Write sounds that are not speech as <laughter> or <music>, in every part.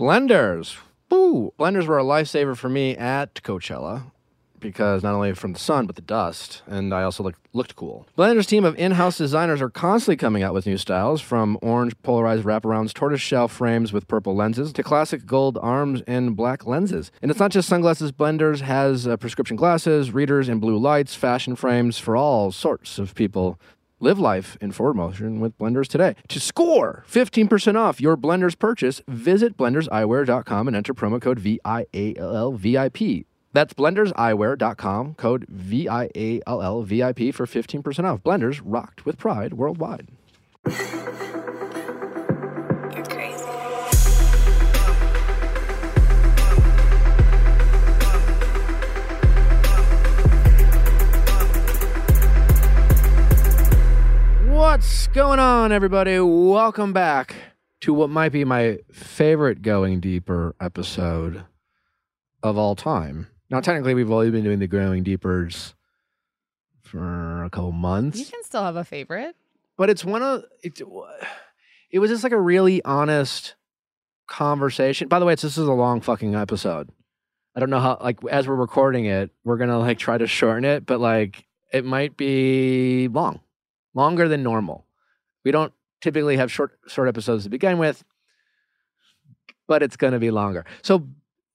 Blenders. Woo! Blenders were a lifesaver for me at Coachella because not only from the sun but the dust, and I also looked looked cool. Blenders team of in-house designers are constantly coming out with new styles, from orange polarized wraparounds, tortoiseshell frames with purple lenses, to classic gold arms and black lenses. And it's not just sunglasses. Blenders has uh, prescription glasses, readers, and blue lights, fashion frames for all sorts of people. Live life in forward motion with Blenders today. To score 15% off your Blenders purchase, visit blenderseyewear.com and enter promo code VIALLVIP. That's blenderseyewear.com, code VIALLVIP for 15% off. Blenders rocked with pride worldwide. What's going on, everybody? Welcome back to what might be my favorite Going Deeper episode of all time. Now, technically, we've only been doing the Going Deepers for a couple months. You can still have a favorite. but it's one of it. It was just like a really honest conversation. By the way, it's, this is a long fucking episode. I don't know how. Like as we're recording it, we're gonna like try to shorten it, but like it might be long, longer than normal. We don't typically have short short episodes to begin with, but it's gonna be longer. So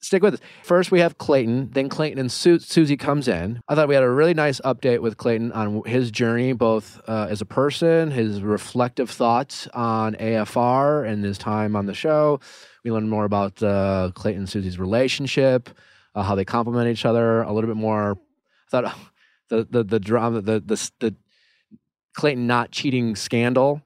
stick with us. First, we have Clayton. Then Clayton and Su- Susie comes in. I thought we had a really nice update with Clayton on his journey, both uh, as a person, his reflective thoughts on AFR, and his time on the show. We learned more about uh, Clayton and Susie's relationship, uh, how they complement each other, a little bit more. I thought <laughs> the the the drama, the the the Clayton not cheating scandal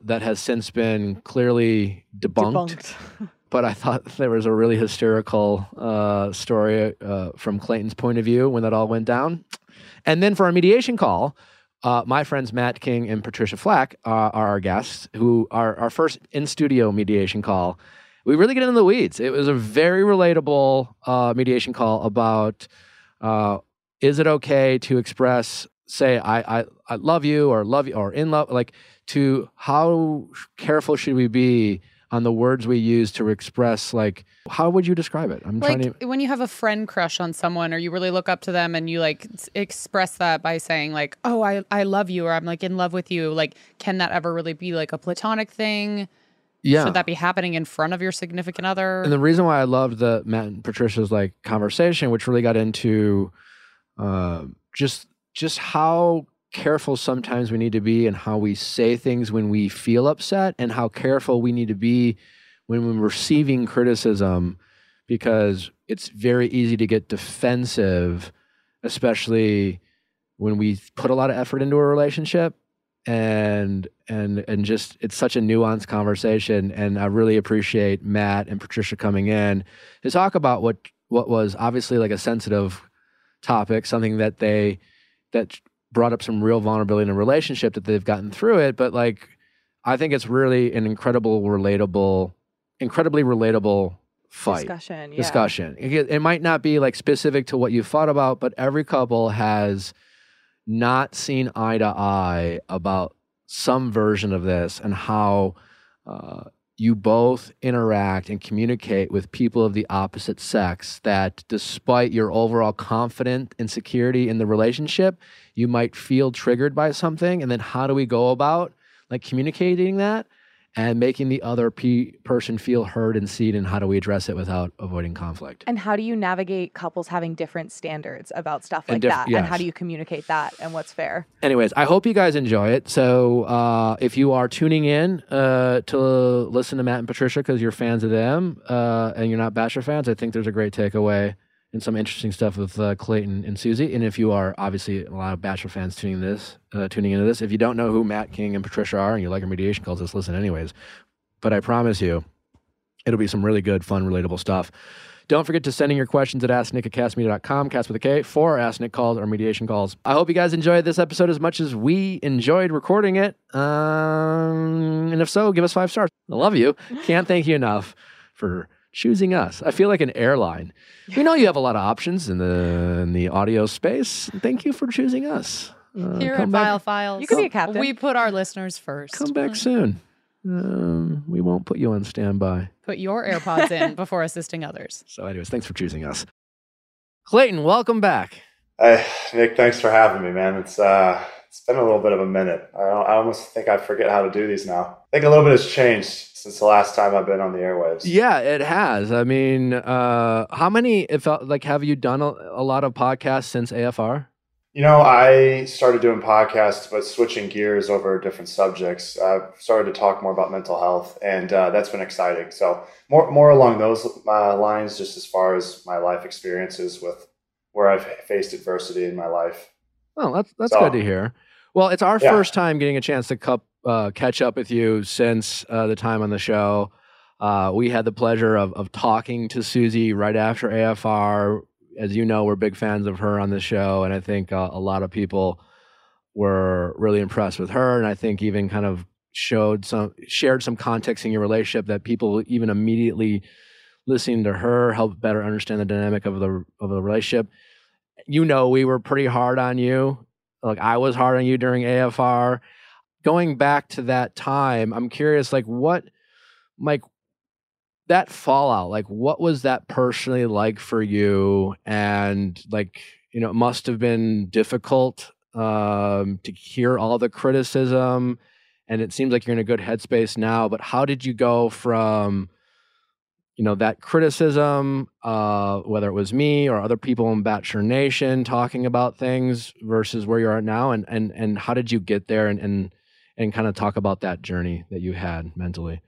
that has since been clearly debunked <laughs> but I thought there was a really hysterical uh, story uh, from Clayton's point of view when that all went down. And then for our mediation call, uh, my friends Matt King and Patricia Flach are, are our guests, who are our first in studio mediation call. We really get into the weeds. It was a very relatable uh, mediation call about uh, is it okay to express, say, I, I, I love you or love you or in love, like to how careful should we be on the words we use to express like how would you describe it i'm trying Like to when you have a friend crush on someone or you really look up to them and you like express that by saying like, "Oh, I I love you" or "I'm like in love with you." Like can that ever really be like a platonic thing? yeah Should that be happening in front of your significant other? and the reason why i loved the matt and patricia's like conversation which really got into uh, just just how careful sometimes we need to be and how we say things when we feel upset and how careful we need to be when we're receiving criticism because it's very easy to get defensive especially when we put a lot of effort into a relationship and and and just it's such a nuanced conversation. And i really appreciate matt and patricia coming in to talk about what what was obviously like a sensitive topic something that they that brought up some real vulnerability in a relationship that they've gotten through it but like i think it's really an incredible relatable incredibly relatable fight discussion. Yeah. discussion. It, it might not be like specific to what you thought about, but every couple has not seen eye to eye about some version of this and how uh, you both interact and communicate with people of the opposite sex that despite your overall confidence and security in the relationship you might feel triggered by something. And then how do we go about like communicating that and making the other pe- person feel heard and seen and how do we address it without avoiding conflict And how do you navigate couples having different standards about stuff like diff- that? And how do you communicate that and what's fair? anyways i hope you guys enjoy it so uh, if you are tuning in uh, to listen to matt and patricia because you're fans of them uh, and you're not basher fans i think there's a great takeaway and some interesting stuff with uh, clayton and susie and if you are obviously a lot of bachelor fans tuning this uh, tuning into this if you don't know who matt king and patricia are and you like our mediation calls just listen anyways but i promise you it'll be some really good fun relatable stuff don't forget to send in your questions at asknick at kastmedia.com, cast with a K, for Ask Nick calls or mediation calls. I hope you guys enjoyed this episode as much as we enjoyed recording it. Um, and if so, give us five stars. I love you. <laughs> Can't thank you enough for choosing us. I feel like an airline. We know you have a lot of options in the in the audio space. Thank you for choosing us. Uh, Here at back, File Files, You could be a captain. We put our listeners first. come back soon. um, we won't put you on standby. Put your AirPods in <laughs> before assisting others. So, anyways, thanks for choosing us. Clayton, welcome back. Hey, Nick, thanks for having me, man. It's uh, it's been a little bit of a minute. I, I almost think I forget how to do these now. I think a little bit has changed since the last time I've been on the airwaves. Yeah, it has. I mean, uh, how many? If like, have you done a, a lot of podcasts since AFR? You know, I started doing podcasts, but switching gears over different subjects. I've started to talk more about mental health, and uh, that's been exciting. So more more along those uh, lines, just as far as my life experiences with where I've faced adversity in my life. Well, that's that's So- good to hear. Well, it's our Yeah. first time getting a chance to cup, uh, catch up with you since uh, the time on the show. Uh, we had the pleasure of of talking to Susie right after AFR. As you know, we're big fans of her on the show, and I think uh, a lot of people were really impressed with her, and I think even kind of showed some shared some context in your relationship that people even immediately listening to her helped better understand the dynamic of the of the relationship. You know, we were pretty hard on you. Like I was hard on you during AFR. Going back to that time, I'm curious, like what, like that fallout, like what was that personally like for you? And like, you know, it must have been difficult um, to hear all the criticism. And it seems like you're in a good headspace now. But how did you go from, you know, that criticism, uh, whether it was me or other people in Bachelor Nation talking about things versus where you are now, and and and how did you get there, and and and kind of talk about that journey that you had mentally?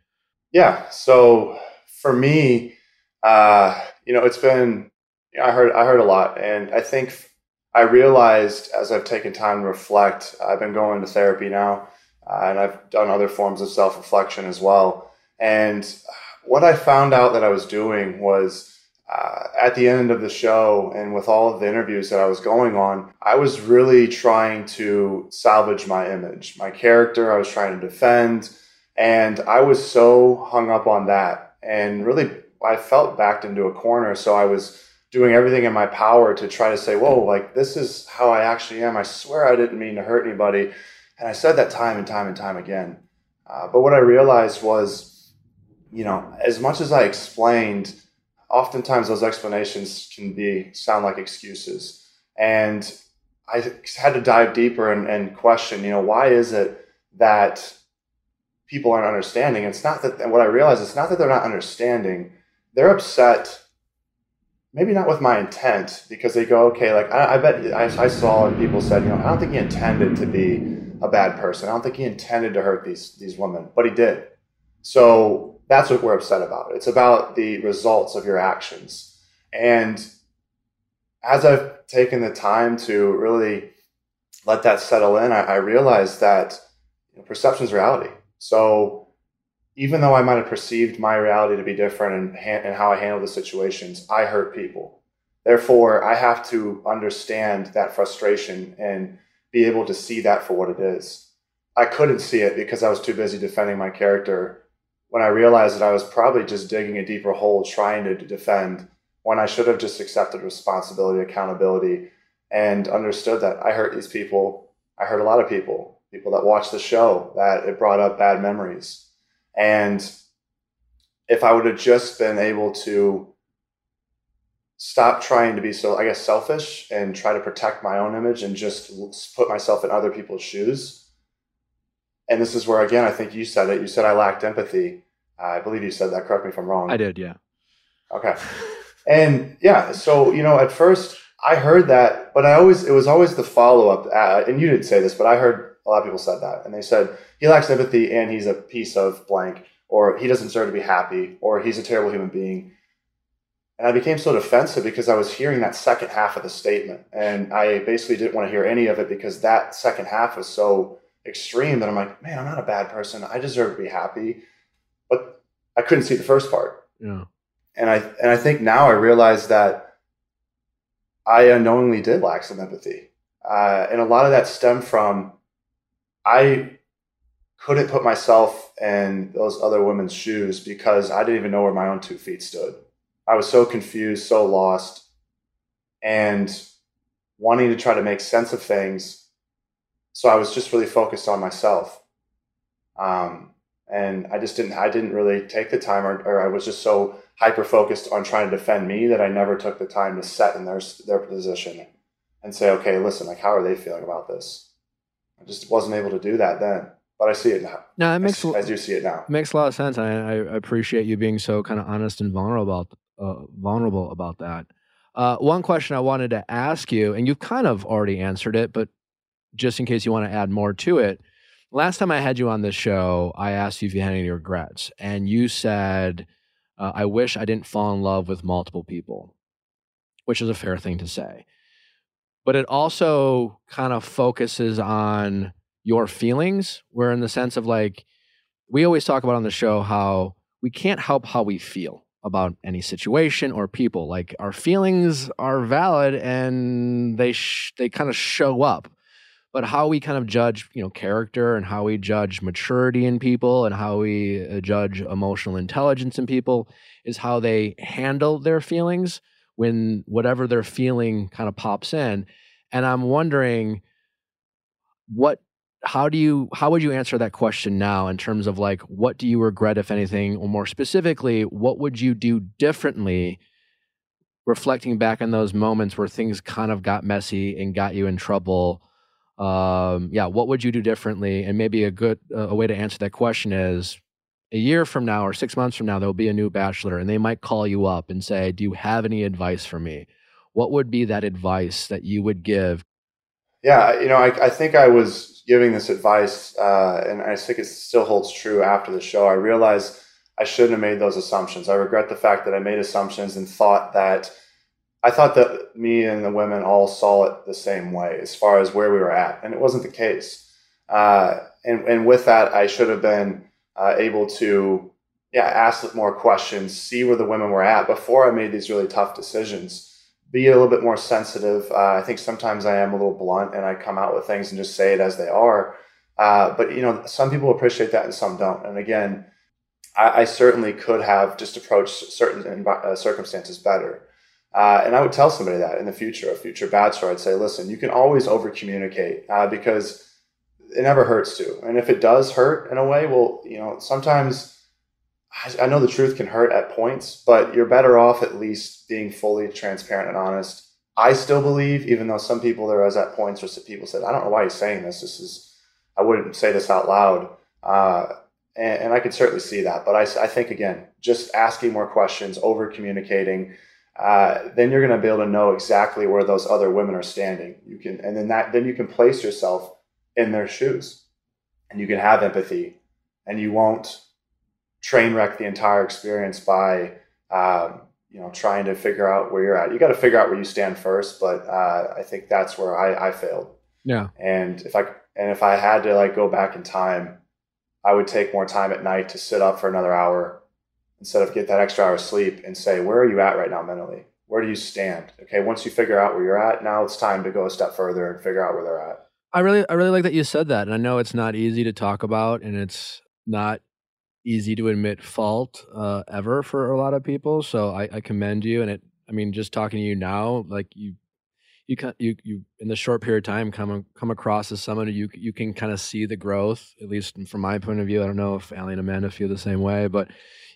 Yeah. So for me, uh, you know, it's been you know, I heard I heard a lot, and I think I realized as I've taken time to reflect. I've been going to therapy now, uh, and I've done other forms of self reflection as well. And what I found out that I was doing was uh, at the end of the show, and with all of the interviews that I was going on, I was really trying to salvage my image, my character. I was trying to defend. And I was so hung up on that. And really, I felt backed into a corner. So I was doing everything in my power to try to say, whoa, like this is how I actually am. I swear I didn't mean to hurt anybody. And I said that time and time and time again. Uh, but what I realized was, you know, as much as I explained, oftentimes those explanations can be sound like excuses. And I had to dive deeper and, and question, you know, why is it that people aren't understanding. It's not that, what I realize it's not that they're not understanding. They're upset, maybe not with my intent, because they go, okay, like I, I bet I, I saw and people said, you know, I don't think he intended to be a bad person. I don't think he intended to hurt these these women, but he did. So that's what we're upset about. It's about the results of your actions. And as I've taken the time to really let that settle in, I, I realized that you know, perception is reality. So even though I might have perceived my reality to be different and, and how I handle the situations, I hurt people. Therefore, I have to understand that frustration and be able to see that for what it is. I couldn't see it because I was too busy defending my character when I realized that I was probably just digging a deeper hole trying to defend when I should have just accepted responsibility, accountability, and understood that I hurt these people. I hurt a lot of people, people that watched the show, that it brought up bad memories. And if I would have just been able to stop trying to be so, I guess, selfish and try to protect my own image and just put myself in other people's shoes. And this is where, again, I think you said it. You said I lacked empathy. I believe you said that. Correct me if I'm wrong. I did, yeah. Okay. And yeah, so you know, at first I heard that, but I always it was always the follow up. Uh, and you didn't say this, but I heard a lot of people said that, and they said he lacks empathy and he's a piece of blank, or he doesn't deserve to be happy, or he's a terrible human being. And I became so defensive because I was hearing that second half of the statement, and I basically didn't want to hear any of it because that second half was so extreme that I'm like, man, I'm not a bad person. I deserve to be happy, but I couldn't see the first part Yeah. and I and I think now I realize that I unknowingly did lack some empathy, uh, and a lot of that stemmed from I couldn't put myself in those other women's shoes because I didn't even know where my own two feet stood. I was so confused, so lost, and wanting to try to make sense of things. So I was just really focused on myself. Um, and I just didn't I didn't really take the time, or, or I was just so hyper focused on trying to defend me that I never took the time to set in their their position and say, okay, listen, like how are they feeling about this? I just wasn't able to do that then, but I see it now. No, it makes I, I do see it now. makes a lot of sense. I, I appreciate you being so kind of honest and vulnerable about uh, vulnerable about that. Uh, one question I wanted to ask you, and you've kind of already answered it, but just in case you want to add more to it, last time I had you on this show, I asked you if you had any regrets, and you said, uh, "I wish I didn't fall in love with multiple people," which is a fair thing to say. But it also kind of focuses on your feelings, where in the sense of like, we always talk about on the show how we can't help how we feel about any situation or people. Like our feelings are valid and they sh- they kind of show up. But how we kind of judge, you know, character and how we judge maturity in people and how we uh, judge emotional intelligence in people is how they handle their feelings when whatever they're feeling kind of pops in. And I'm wondering what how do you how would you answer that question now in terms of like what do you regret if anything or more specifically what would you do differently reflecting back on those moments where things kind of got messy and got you in trouble um, yeah what would you do differently and maybe a good uh, a way to answer that question is a year from now or six months from now there'll be a new bachelor and they might call you up and say do you have any advice for me what would be that advice that you would give yeah, you know, I, I think I was giving this advice, uh, and I think it still holds true after the show. I realized I shouldn't have made those assumptions. I regret the fact that I made assumptions and thought that I thought that me and the women all saw it the same way as far as where we were at, and it wasn't the case. Uh, and and with that, I should have been uh, able to, yeah, ask more questions, see where the women were at before I made these really tough decisions be a little bit more sensitive. Uh, I think sometimes I am a little blunt and I come out with things and just say it as they are. Uh, but you know, some people appreciate that and some don't. And again, I, I certainly could have just approached certain uh, circumstances better. Uh, and I would tell somebody that in the future, a future bachelor, I'd say, listen, you can always over communicate uh, because it never hurts to. And if it does hurt in a way, well, you know, sometimes I know the truth can hurt at points, but you're better off at least being fully transparent and honest. I still believe, even though some people there was at points where people said, "I don't know why he's saying this. This is I wouldn't say this out loud," uh, and, and, I could certainly see that. But I, I think again, just asking more questions, over communicating, uh, then you're going to be able to know exactly where those other women are standing. You can, and then that then you can place yourself in their shoes, and you can have empathy, and you won't train wreck the entire experience by um, you know trying to figure out where you're at. You got to figure out where you stand first, but uh, I think that's where I, I failed. Yeah. And if I and if I had to like go back in time, I would take more time at night to sit up for another hour instead of get that extra hour of sleep and say, where are you at right now mentally? Where do you stand? Okay, once you figure out where you're at, now it's time to go a step further and figure out where they're at. I really I really like that you said that. And I know it's not easy to talk about and it's not easy to admit fault uh, ever for a lot of people. So I, I commend you. And it, I mean, just talking to you now, like you, you can you you in the short period of time come come across as someone who you you can kind of see the growth. At least from my point of view, I don't know if Allie and Amanda feel the same way, but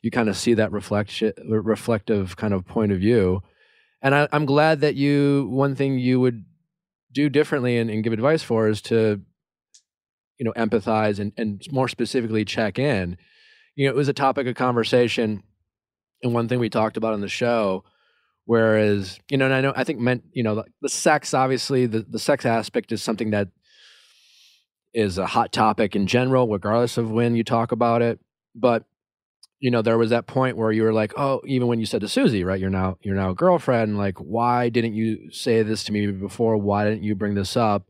you kind of see that reflection, reflective kind of point of view. And I, I'm glad that you. One thing you would do differently and, and give advice for is to, you know, empathize and and more specifically check in you know, it was a topic of conversation and one thing we talked about on the show. Whereas, you know, and I know, I think meant, you know, the sex, obviously, the, the sex aspect is something that is a hot topic in general, regardless of when you talk about it. But, you know, there was that point where you were like, oh, even when you said to Susie, right, you're now, you're now a girlfriend, like, why didn't you say this to me before? Why didn't you bring this up?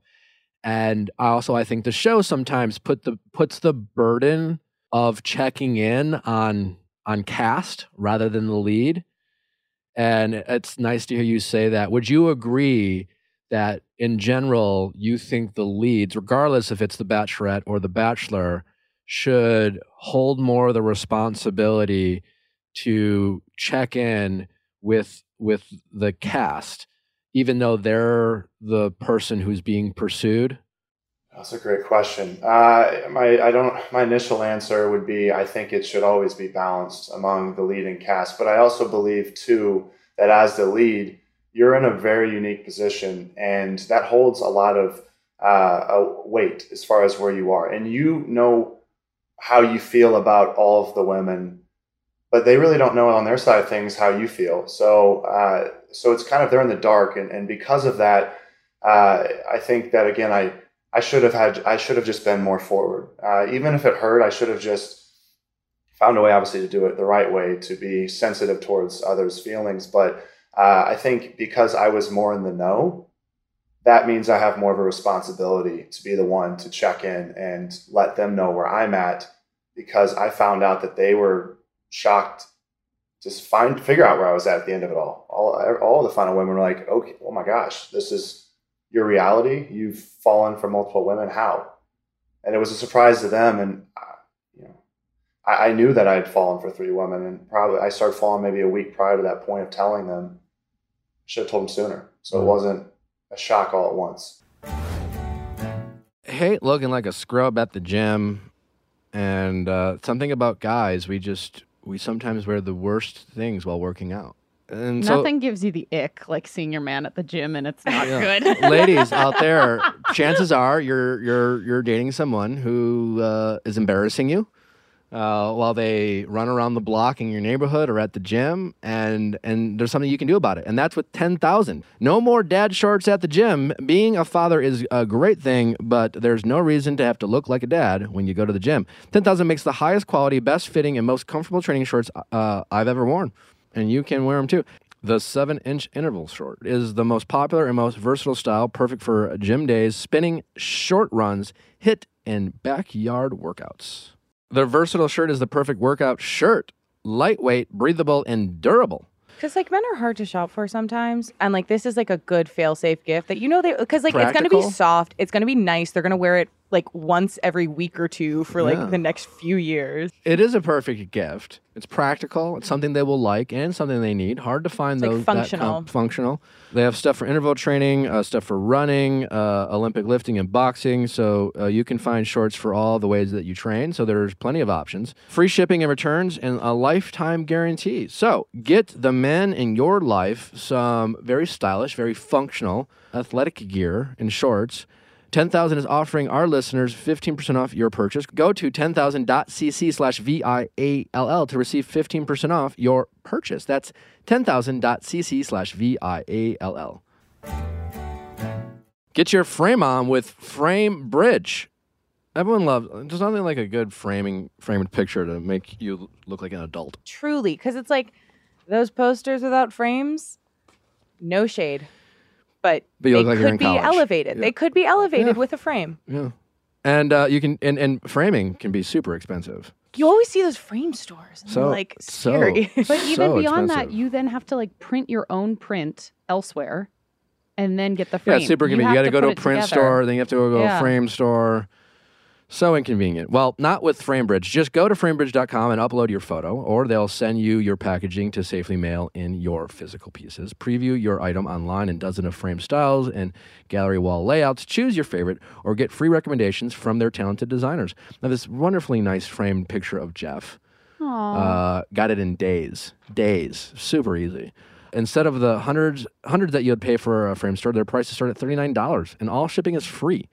And also, I think the show sometimes put the puts the burden of checking in on on cast rather than the lead. And it's nice to hear you say that. Would you agree that in general you think the leads, regardless if it's the bachelorette or the bachelor, should hold more of the responsibility to check in with with the cast, even though they're the person who's being pursued? That's a great question. Uh, my I don't. My initial answer would be I think it should always be balanced among the lead and cast. But I also believe too that as the lead, you're in a very unique position, and that holds a lot of uh, weight as far as where you are, and you know how you feel about all of the women, but they really don't know on their side of things how you feel. So uh, so it's kind of they're in the dark, and and because of that, uh, I think that again I I should have had I should have just been more forward. Uh, even if it hurt, I should have just found a way, obviously, to do it the right way, to be sensitive towards others' feelings. But uh, I think because I was more in the know, that means I have more of a responsibility to be the one to check in and let them know where I'm at, because I found out that they were shocked. Just find figure out where I was at at the end of it all. All all the final women were like, "Okay, oh my gosh, this is." your reality. You've fallen for multiple women. How? And it was a surprise to them. And uh, you know, I, I knew that I had fallen for three women, and probably I started falling maybe a week prior to that point of telling them. Should have told them sooner, so mm-hmm. it wasn't a shock all at once. Hate looking like a scrub at the gym, and uh, something about guys. We just we sometimes wear the worst things while working out. And Nothing so, gives you the ick like seeing your man at the gym and it's not yeah. good. <laughs> Ladies out there, <laughs> chances are you're you're you're dating someone who uh, is embarrassing you uh, while they run around the block in your neighborhood or at the gym, and and there's something you can do about it, and that's with ten thousand. No more dad shorts at the gym. Being a father is a great thing, but there's no reason to have to look like a dad when you go to the gym. Ten thousand makes the highest quality, best fitting, and most comfortable training shorts uh, I've ever worn and you can wear them too. The 7 inch interval short is the most popular and most versatile style, perfect for gym days, spinning, short runs, HIIT, and backyard workouts. The versatile shirt is the perfect workout shirt, lightweight, breathable, and durable. Because like men are hard to shop for sometimes, and like this is like a good fail-safe gift that you know they because like Practical. it's gonna be soft, it's gonna be nice. They're gonna wear it like once every week or two for like yeah. the next few years. It is a perfect gift. It's practical. It's something they will like and something they need. Hard to find it's those like functional. Com- functional. They have stuff for interval training, uh, stuff for running, uh, Olympic lifting, and boxing. So uh, you can find shorts for all the ways that you train. So there's plenty of options. Free shipping and returns, and a lifetime guarantee. So get the men in your life some very stylish, very functional athletic gear and shorts 10,000 is offering our listeners 15% off your purchase. Go to 10,000.cc slash VIALL to receive 15% off your purchase. That's 10,000.cc slash VIALL. Get your frame on with Frame Bridge. Everyone loves. There's nothing like a good framing framed picture to make you look like an adult. Truly, because it's like those posters without frames. No shade but, but they like could be college. elevated. Yeah. They could be elevated yeah. with a frame. Yeah. And uh, you can and, and framing can be super expensive. You always see those frame stores. so like scary. So, <laughs> but even so beyond expensive. that, you then have to like print your own print elsewhere, and then get the frame. Yeah, super convenient. You, you got to go to a print together. store, then you have to go to yeah. a frame store. So inconvenient. Well, not with FrameBridge. Just go to framebridge.com and upload your photo, or they'll send you your packaging to safely mail in your physical pieces. Preview your item online in dozens of frame styles and gallery wall layouts. Choose your favorite, or get free recommendations from their talented designers. Now, this wonderfully nice framed picture of Jeff. Uh, got it in days. Days. Super easy instead of the hundreds hundreds that you'd pay for a frame store, their prices start at $39 and all shipping is free.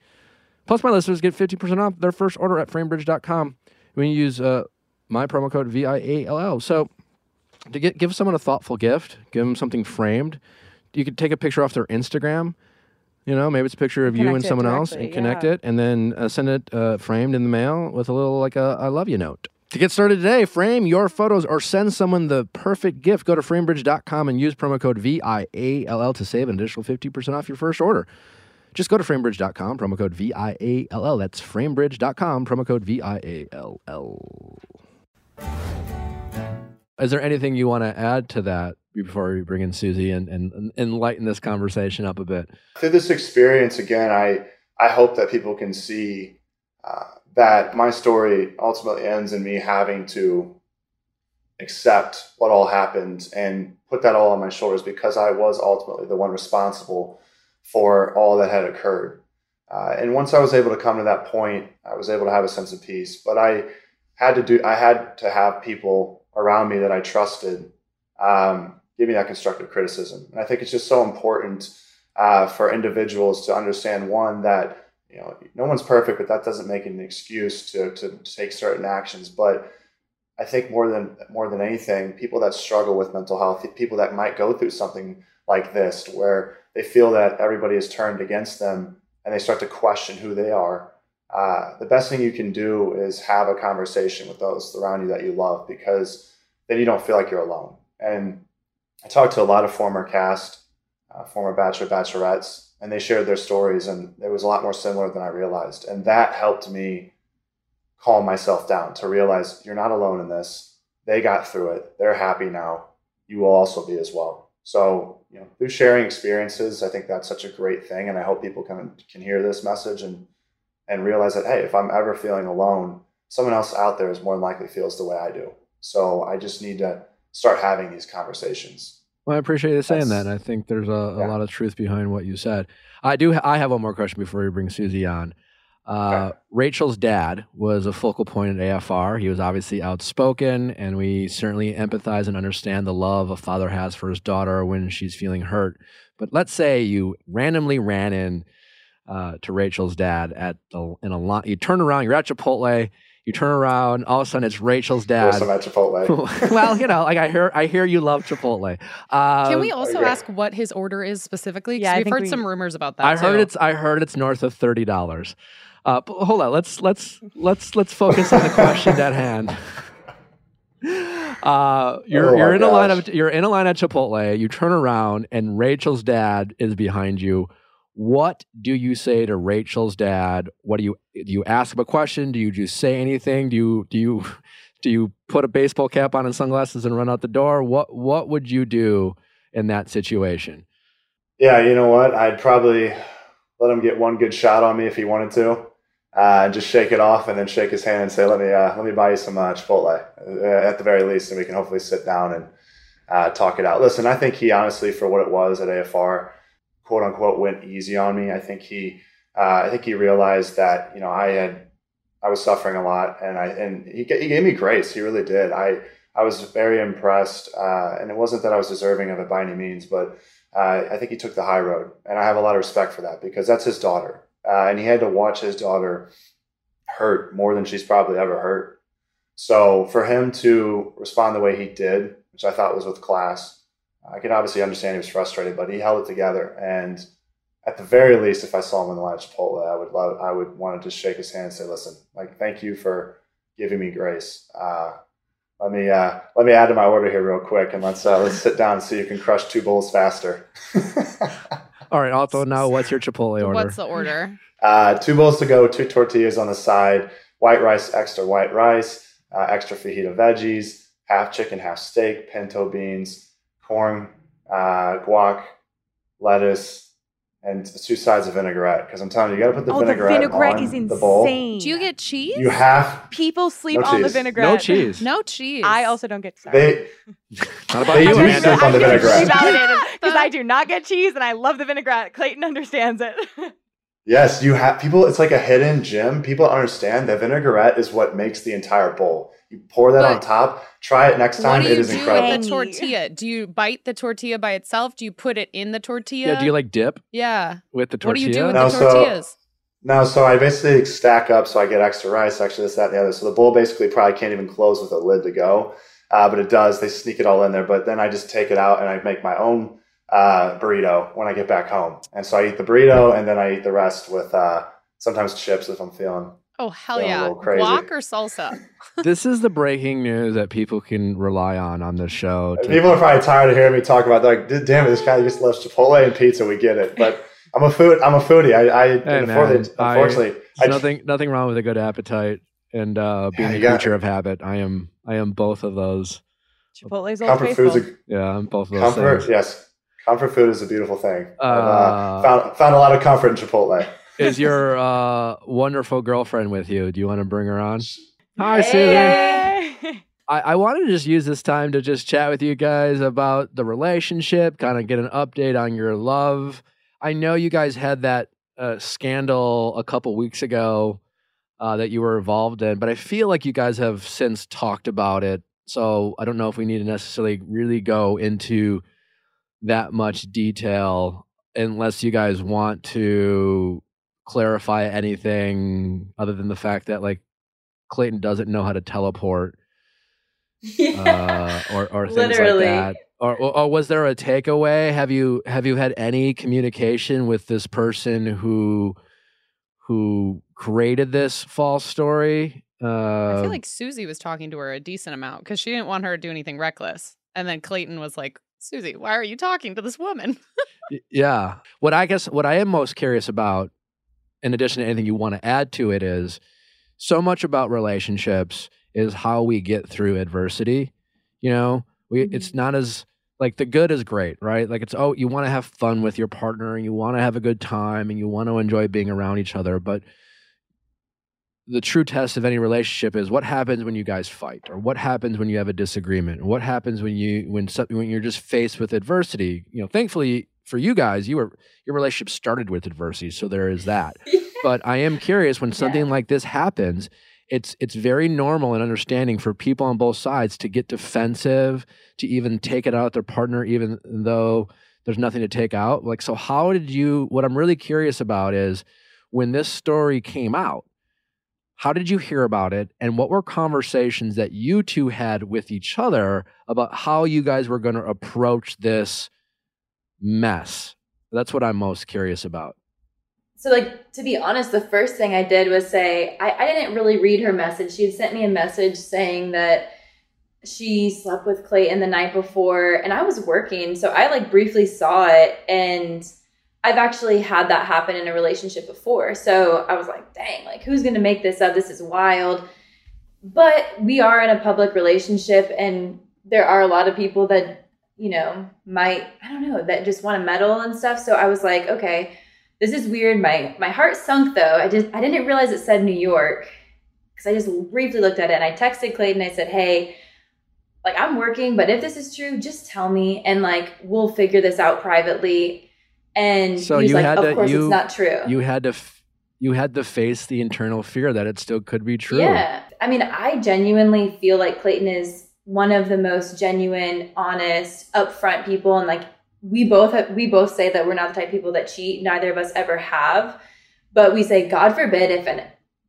Plus, my listeners get 50% off their first order at framebridge.com when you use uh, my promo code VIALL. So, to get give someone a thoughtful gift, give them something framed. You could take a picture off their Instagram. You know, maybe it's a picture of you and someone directly, else, and connect yeah. it, and then uh, send it uh, framed in the mail with a little like a "I love you" note. To get started today, frame your photos or send someone the perfect gift. Go to framebridge.com and use promo code VIALL to save an additional 50% off your first order. Just go to framebridge.com, promo code VIALL. That's framebridge.com, promo code VIALL. Is there anything you want to add to that before we bring in Susie and, and, and enlighten this conversation up a bit? Through this experience, again, I, I hope that people can see uh, that my story ultimately ends in me having to accept what all happened and put that all on my shoulders because I was ultimately the one responsible for all that had occurred. Uh, and once I was able to come to that point, I was able to have a sense of peace. But I had to do, I had to have people around me that I trusted um, give me that constructive criticism. And I think it's just so important uh, for individuals to understand one that you know no one's perfect, but that doesn't make it an excuse to to take certain actions. But I think more than more than anything, people that struggle with mental health, people that might go through something like this, where they feel that everybody is turned against them and they start to question who they are. Uh, the best thing you can do is have a conversation with those around you that you love because then you don't feel like you're alone. And I talked to a lot of former cast, uh, former bachelor, bachelorettes, and they shared their stories, and it was a lot more similar than I realized. And that helped me calm myself down to realize you're not alone in this. They got through it. They're happy now. You will also be as well. So, you know, through sharing experiences, I think that's such a great thing. And I hope people can can hear this message and and realize that, hey, if I'm ever feeling alone, someone else out there is more than likely feels the way I do. So I just need to start having these conversations. Well, I appreciate you saying That's, that. I think there's a, yeah. a, lot of truth behind what you said. I do. I have one more question before we bring Susie on. Uh, okay. Rachel's dad was a focal point at AFR. He was obviously outspoken, and we certainly empathize and understand the love a father has for his daughter when she's feeling hurt. But let's say you randomly ran in uh, to Rachel's dad at the, in a lot. You turn around, you're at Chipotle, you turn around, all of a sudden it's Rachel's dad. Also at Chipotle. <laughs> well, you know, like I hear, I hear you love Chipotle. Um, Can we also okay. ask what his order is specifically? Yeah, we've heard we, some rumors about that. I too. heard it's, I heard it's north of thirty dollars. Uh, hold on, let's let's let's let's focus on the question at hand. Uh, you're oh you're in gosh. a line of you're in a line at Chipotle. You turn around and Rachel's dad is behind you. What do you say to Rachel's dad? What do you do? You ask a question? Do you just say anything? Do you do you do you put a baseball cap on and sunglasses and run out the door? What what would you do in that situation? Yeah, you know what? I'd probably let him get one good shot on me if he wanted to, uh, and just shake it off, and then shake his hand and say, "Let me uh, let me buy you some uh, Chipotle uh, at the very least, and we can hopefully sit down and uh, talk it out." Listen, I think he honestly, for what it was at AFR quote unquote went easy on me. I think he uh, I think he realized that you know I had I was suffering a lot, and I and he he gave me grace. He really did. I I was very impressed, uh, and it wasn't that I was deserving of it by any means, but uh, I think he took the high road, and I have a lot of respect for that because that's his daughter, uh, and he had to watch his daughter hurt more than she's probably ever hurt. So for him to respond the way he did, which I thought was with class, I can obviously understand he was frustrated, but he held it together. And at the very least, if I saw him in the line Chipotle, I would love, I would want to just shake his hand and say, "Listen, like, thank you for giving me grace. Uh, let me uh, let me add to my order here real quick, and let's uh, let's sit down so you can crush two bowls faster." <laughs> All right. Also, now what's your Chipotle order? What's the order? Uh, two bowls to go, two tortillas on the side, white rice, extra white rice, uh, extra fajita veggies, half chicken, half steak, pinto beans corn, uh, guac, lettuce, and two sides of vinaigrette. Because I'm telling you, you got to put the oh, vinaigrette, the vinaigrette on is insane. the bowl. Do you get cheese? You have people sleep no on cheese. the vinaigrette. No cheese. No cheese. I also don't get. Sorry. They not about they you, do sleep on the vinaigrette because <laughs> I do not get cheese and I love the vinaigrette. Clayton understands it. <laughs> yes, you have people. It's like a hidden gem. People understand that vinaigrette is what makes the entire bowl. You pour that but on top. Try it next time. It is incredible. What do you do with the tortilla? Do you bite the tortilla by itself? Do you put it in the tortilla? Yeah. Do you like dip? Yeah. With the tortilla. What do you do with no, the tortillas? So, no, so I basically stack up so I get extra rice, extra this, that, and the other. So the bowl basically probably can't even close with a lid to go, uh, but it does. They sneak it all in there. But then I just take it out and I make my own uh, burrito when I get back home. And so I eat the burrito and then I eat the rest with uh, sometimes chips if I'm feeling Oh hell yeah! Guac or salsa? <laughs> this is the breaking news that people can rely on on this show. To- people are probably tired of hearing me talk about like, damn it, this guy just loves Chipotle and pizza. We get it, <laughs> but I'm a food. I'm a foodie. I, I hey, man, unfortunately, I, I, nothing nothing wrong with a good appetite and uh, being yeah, a creature of habit. I am I am both of those. Chipotle's comfort food's a, yeah, I'm both of those. Comfort, things. yes, comfort food is a beautiful thing. Uh, uh, found found a lot of comfort in Chipotle is your uh, wonderful girlfriend with you? Do you want to bring her on? Hi, Susan. <laughs> I, I wanted to just use this time to just chat with you guys about the relationship, kind of get an update on your love. I know you guys had that a scandal a couple weeks ago uh, that you were involved in, but I feel like you guys have since talked about it. So I don't know if we need to necessarily really go into that much detail unless you guys want to clarify anything other than the fact that like Clayton doesn't know how to teleport yeah. uh, or or <laughs> things Literally. like that. Or, or, or, was there a takeaway? Have you have you had any communication with this person who who created this false story? Uh, I feel uh, like Susie was talking to her a decent amount because she didn't want her to do anything reckless. And then Clayton was like, Susie, why are you talking to this woman? yeah. What I guess what I am most curious about, in addition to anything you want to add to it, is so much about relationships is how we get through adversity. You know, we mm-hmm. it's not as like the good is great, right? Like it's oh, you want to have fun with your partner and you want to have a good time and you want to enjoy being around each other, but the true test of any relationship is what happens when you guys fight or what happens when you have a disagreement what happens when you when something when you're just faced with adversity you know thankfully for you guys you were your relationship started with adversity so there is that <laughs> but i am curious when something yeah. like this happens it's it's very normal and understanding for people on both sides to get defensive, to even take it out at their partner, even though there's nothing to take out. Like, so how did you? What I'm really curious about is when this story came out. How did you hear about it? And what were conversations that you two had with each other about how you guys were going to approach this mess? That's what I'm most curious about. So like to be honest the first thing i did was say I, I didn't really read her message. She had sent me a message saying that she slept with clayton the night before and i was working so i like briefly saw it and i've actually had that happen in a relationship before. So i was like dang like who's gonna make this up? This is wild. But we are in a public relationship and there are a lot of people that you know might i don't know that just want to meddle and stuff so i was like okay this is weird. My my heart sunk though. I just I didn't realize it said New York because I just briefly looked at it and I texted Clayton. I said, "Hey, like I'm working, but if this is true, just tell me and like we'll figure this out privately." And so he's like, "Of to, course, you, it's not true." You had to. F- you had to face the internal fear that it still could be true. Yeah. I mean, I genuinely feel like Clayton is one of the most genuine, honest, upfront people and like we both have, we both say that we're not the type of people that cheat. Neither of us ever have, but we say, God forbid, if an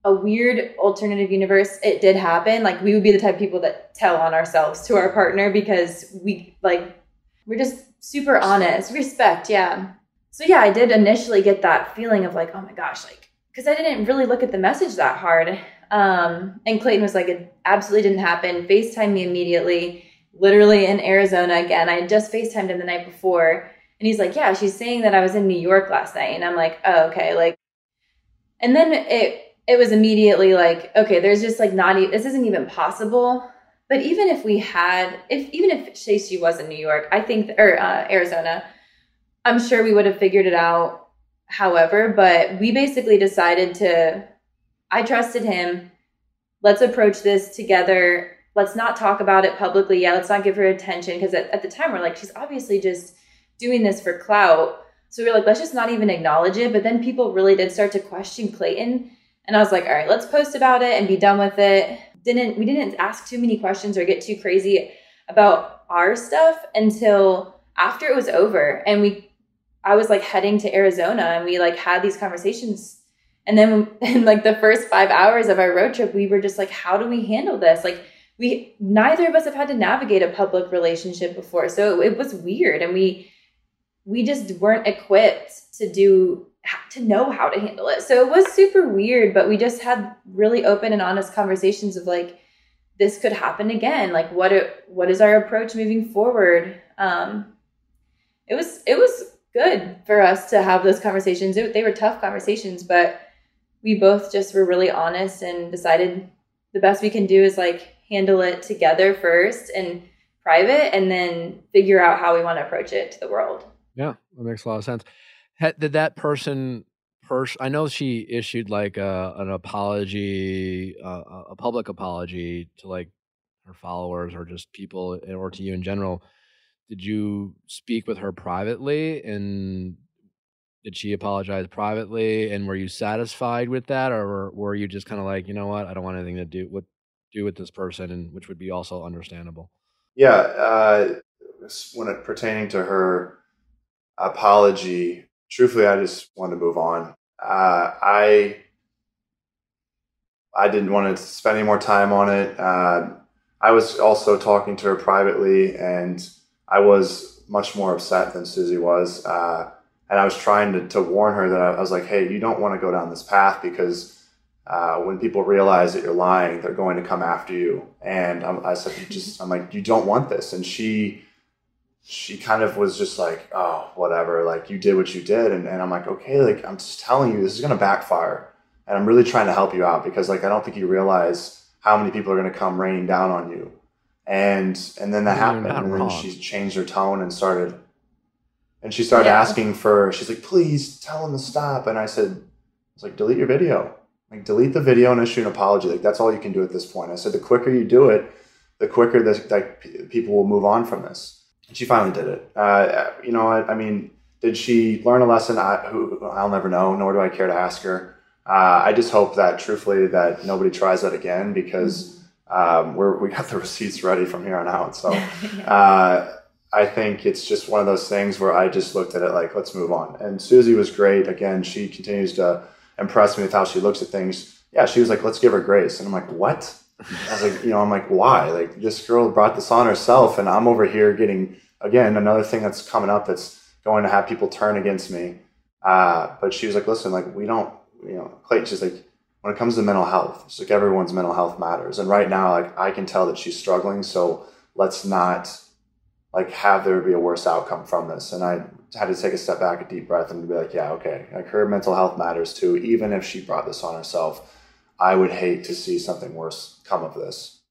a weird alternative universe it did happen, like we would be the type of people that tell on ourselves to our partner because we like we're just super honest, respect, yeah. So yeah, I did initially get that feeling of like, oh my gosh, like because I didn't really look at the message that hard. Um, and Clayton was like, it absolutely didn't happen. FaceTime me immediately literally in Arizona again. I had just FaceTimed him the night before. And he's like, Yeah, she's saying that I was in New York last night. And I'm like, Oh, okay. Like, and then it, it was immediately like, okay, there's just like not, e- this isn't even possible. But even if we had, if even if she was in New York, I think, or uh, Arizona, I'm sure we would have figured it out. However, but we basically decided to, I trusted him. Let's approach this together let's not talk about it publicly. Yeah, let's not give her attention because at, at the time we're like, she's obviously just doing this for clout. So we are like, let's just not even acknowledge it. But then people really did start to question Clayton. And I was like, all right, let's post about it and be done with it. Didn't we didn't ask too many questions or get too crazy about our stuff until after it was over. And we I was like heading to Arizona and we like had these conversations. And then <laughs> in like the first five hours of our road trip, we were just like, how do we handle this? Like we neither of us have had to navigate a public relationship before. So it was weird. And we we just weren't equipped to do to know how to handle it. So it was super weird but we just had really open and honest conversations of like this could happen again. Like what it, what is our approach moving forward? Um it was it was good for us to have those conversations. It, they were tough conversations but we both just were really honest and decided the best we can do is like handle it together first and private and then figure out how we want to approach it to the world. Yeah, that makes a lot of sense. Did that person pers- I know she issued like a, an apology, uh, a public apology to like her followers or just people or to you in general. Did you speak with her privately and did she apologize privately and were you satisfied with that or were, you just kind of like you know what? I don't want anything to do with do with this person and which would be also understandable. Yeah uh, when it pertaining to her apology truthfully i just wanted to move on. Uh, i i didn't want to spend any more time on it. Uh, i was also talking to her privately and i was much more upset than susie was. Uh, and I was trying to, to warn her that I, I was like, hey, you don't want to go down this path because uh, when people realize that you're lying, they're going to come after you. And I'm, I said, you just, I'm like, you don't want this. And she, she kind of was just like, oh, whatever, like you did what you did. And, and I'm like, okay, like I'm just telling you, this is going to backfire. And I'm really trying to help you out because like, I don't think you realize how many people are going to come raining down on you. And, and then that happened. And then she changed her tone and started and she started yeah. asking for, she's like, please tell him to stop. And I said, I was like, delete your video. Like, delete the video and issue an apology. Like, that's all you can do at this point. I said, the quicker you do it, the quicker like, people will move on from this. And she finally did it. Uh, you know, I, I, mean, did she learn a lesson? I, who, I'll never know, nor do I care to ask her. Uh, I just hope that, truthfully, that nobody tries that again because um, we're, we got the <laughs> receipts ready from here on out. So, <laughs> uh, I think it's just one of those things where I just looked at it like, let's move on. And Susie was great. Again, she continues to impress me with how she looks at things. Yeah, she was like, let's give her grace. And I'm like, what? I was like, you know, I'm like, why? Like, this girl brought this on herself, and I'm over here getting, again, another thing that's coming up that's going to have people turn against me. Uh, but she was like, listen, like, we don't, you know, Clayton, she's like, when it comes to mental health, it's like everyone's mental health matters. And right now, like, I can tell that she's struggling. So let's not like have there be a worse outcome from this. And I had to take a step back, a deep breath, and be like, yeah, okay, like her mental health matters too. Even if she brought this on herself, I would hate to see something worse come of this.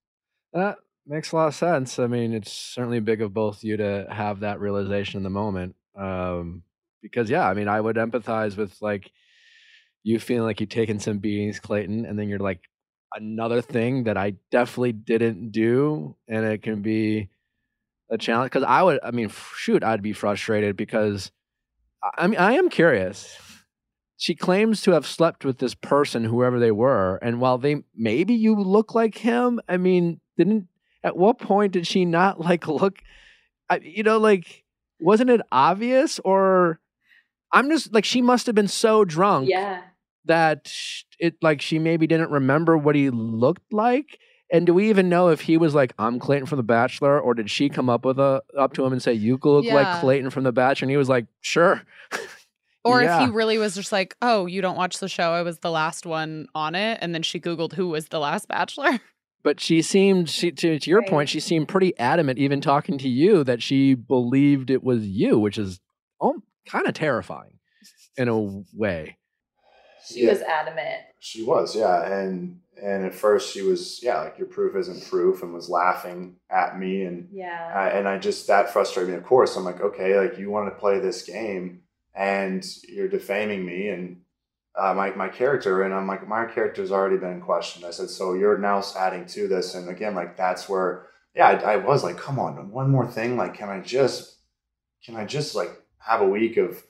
That makes a lot of sense. I mean, it's certainly big of both you to have that realization in the moment. Um, because yeah, I mean, I would empathize with like you feeling like you've taken some beatings, Clayton, and then you're like another thing that I definitely didn't do, and it can be a challenge because I would I mean shoot I'd be frustrated because I mean I am curious. She claims to have slept with this person whoever they were and while they maybe you look like him I mean didn't at what point did she not <laughs> like look I, you know like wasn't it obvious or I'm just like she must have been so drunk yeah that it like she maybe didn't remember what he looked like and do we even know if he was like, "I'm Clayton from The Bachelor," or did she come up with a up to him and say, "You look yeah. like Clayton from The Bachelor," and he was like, "Sure." <laughs> Or yeah. if he really was just like, "Oh, you don't watch the show? I was the last one on it," and then she googled who was the last Bachelor. <laughs> But she seemed, she, to, to your right. point, she seemed pretty adamant, even talking to you, that she believed it was you, which is oh, kind of terrifying in a way. She yeah. was adamant. She was, yeah, and and at first she was yeah like your proof isn't proof and was laughing at me and yeah uh, and i just that frustrated me of course i'm like okay like you want to play this game and you're defaming me and uh, my, my character and i'm like my character's already been questioned i said so you're now adding to this and again like that's where yeah I, I was like come on one more thing like can i just can i just like have a week of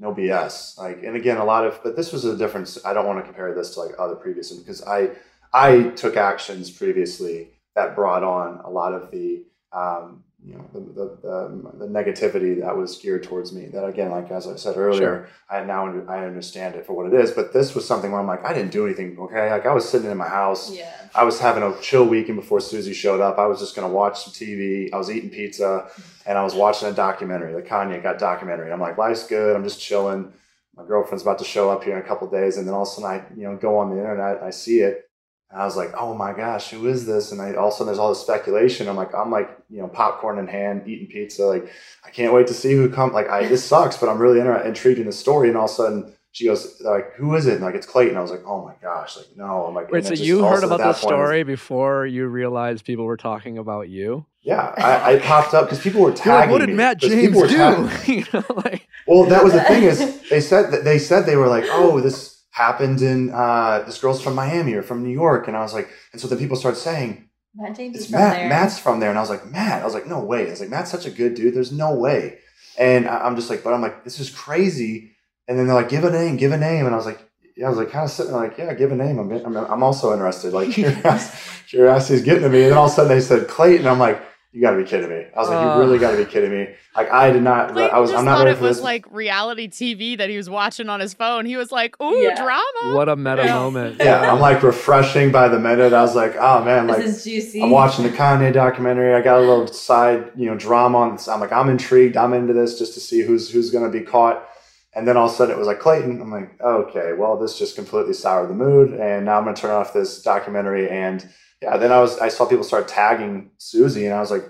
no BS. Like, and again, a lot of, but this was a difference. I don't want to compare this to like other previous because I I took actions previously that brought on a lot of the um, you know the, the, the, the, negativity that was geared towards me that again like as i said earlier sure. i now i understand it for what it is but this was something where i'm like i didn't do anything okay like i was sitting in my house yeah. i was having a chill weekend before susie showed up i was just going to watch some tv i was eating pizza and i was watching a documentary the kanye got documentary i'm like life's good i'm just chilling my girlfriend's about to show up here in a couple days and then all of a sudden i you know go on the internet i see it and I was like, oh my gosh, who is this? And I, all of a sudden there's all this speculation. I'm like, I'm like, you know, popcorn in hand, eating pizza. Like, I can't wait to see who come. Like, I, this sucks, but I'm really inter- intrigued in the story. And all of a sudden she goes like, who is it? And like, it's Clayton. I was like, oh my gosh, like, no. I'm like, wait, so you heard about the story before you realized people were talking about you? Yeah, I, I popped up because people were tagging like, what did Matt James do? <laughs> you know, like... Well, that was the thing is <laughs> they said that they said they were like, oh, this happened in uh, this girl's from Miami or from New York, and I was like, and so then people started saying, Matt James is from Matt, there. Matt's from there, and I was like, Matt, I was like, no way. I was like, Matt's such a good dude. There's no way. And I'm just like, but I'm like, this is crazy. And then they're like, give a name, give a name. And I was like, yeah, I was like kind of sitting there like, yeah, give a name. I'm, I'm, I'm also interested. Like <laughs> curiosity, is getting to me. And then all of a sudden they said Clayton. I'm like, you got to be kidding me. I was like, uh, you really got to be kidding me. Like I did not. Clayton I was. I'm not ready it was this. like reality TV that he was watching on his phone. He was like, ooh, yeah. drama. What a meta yeah. moment. Yeah, I'm like refreshing by the minute. I was like, oh man, like this is juicy. I'm watching the Kanye documentary. I got a little side, you know, drama on. This. I'm like, I'm intrigued. I'm into this just to see who's who's going to be caught. And then all of a sudden it was like Clayton. I'm like, okay, well, this just completely soured the mood. And now I'm going to turn off this documentary. And yeah, then I was, I saw people start tagging Susie and I was like,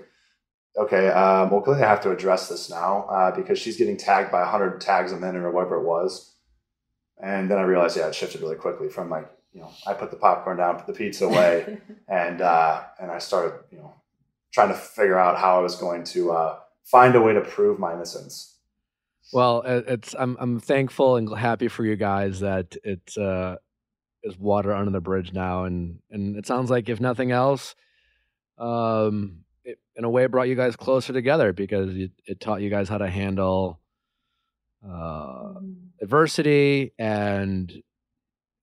okay, um, well, clearly I have to address this now uh, because she's getting tagged by 100 tags a minute or whatever it was. And then I realized, yeah, it shifted really quickly from like, you know, I put the popcorn down, put the pizza <laughs> away, and uh, and I started, you know, trying to figure out how I was going to uh, find a way to prove my innocence. Well, it's I'm I'm thankful and happy for you guys that it's uh is water under the bridge now, and and it sounds like if nothing else, um, it, in a way brought you guys closer together because it, it taught you guys how to handle uh, mm. adversity and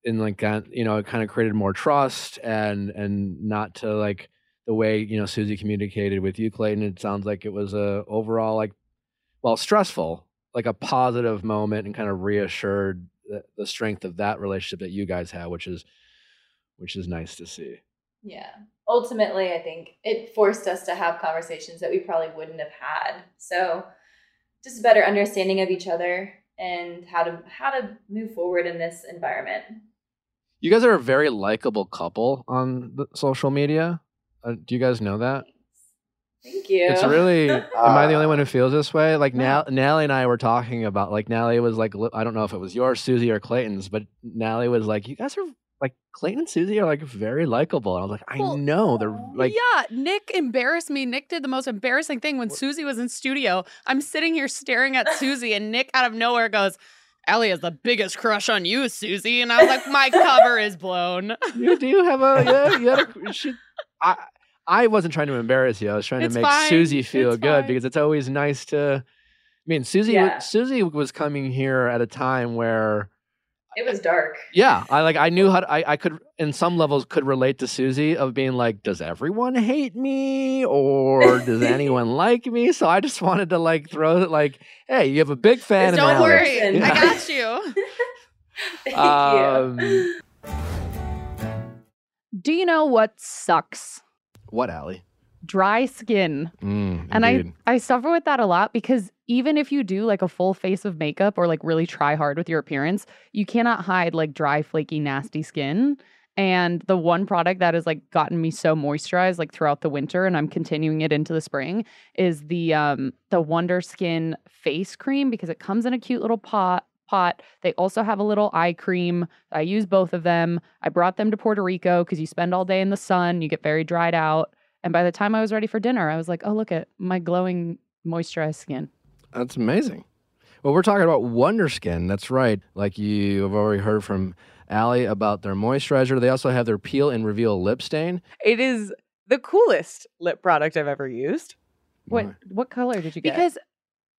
in like that, you know it kind of created more trust and and not to like the way you know Susie communicated with you Clayton it sounds like it was a overall like well stressful like a positive moment and kind of reassured the, the strength of that relationship that you guys have which is which is nice to see yeah ultimately, I think it forced us to have conversations that we probably wouldn't have had. So, just a better understanding of each other and how to how to move forward in this environment. You guys are a very likable couple on social media. Uh, do you guys know that? Thank you. It's really. <laughs> am I the only one who feels this way? Like now, Nally and I were talking about. Like Nally was like, I don't know if it was yours, Susie, or Clayton's, but Nally was like, "You guys are like Clayton and Susie are like very likable. And I was like, I well, know they're like Yeah, Nick embarrassed me. Nick did the most embarrassing thing when Susie was in studio. I'm sitting here staring at Susie and Nick out of nowhere goes, Ellie has the biggest crush on you, Susie. And I was like, my cover is blown. You do have a yeah, you had a <laughs> she, I I wasn't trying to embarrass you. I was trying it's to make fine. Susie feel it's good fine. because it's always nice to I mean, Susie yeah. Susie was coming here at a time where it was dark. Yeah, I like I knew how to, I I could in some levels could relate to Susie of being like, does everyone hate me or does <laughs> anyone like me? So I just wanted to like throw it like, hey, you have a big fan. Don't worry, yeah. I got you. <laughs> Thank um, you. Do you know what sucks? What, Allie? Dry skin. Mm, and I I suffer with that a lot because even if you do like a full face of makeup or like really try hard with your appearance, you cannot hide like dry, flaky, nasty skin. And the one product that has like gotten me so moisturized like throughout the winter and I'm continuing it into the spring is the um the Wonder Skin face cream because it comes in a cute little pot pot. They also have a little eye cream. I use both of them. I brought them to Puerto Rico because you spend all day in the sun, you get very dried out. And by the time I was ready for dinner, I was like, oh, look at my glowing, moisturized skin. That's amazing. Well, we're talking about Wonder Skin. That's right. Like you have already heard from Allie about their moisturizer. They also have their peel and reveal lip stain. It is the coolest lip product I've ever used. What what color did you get? Because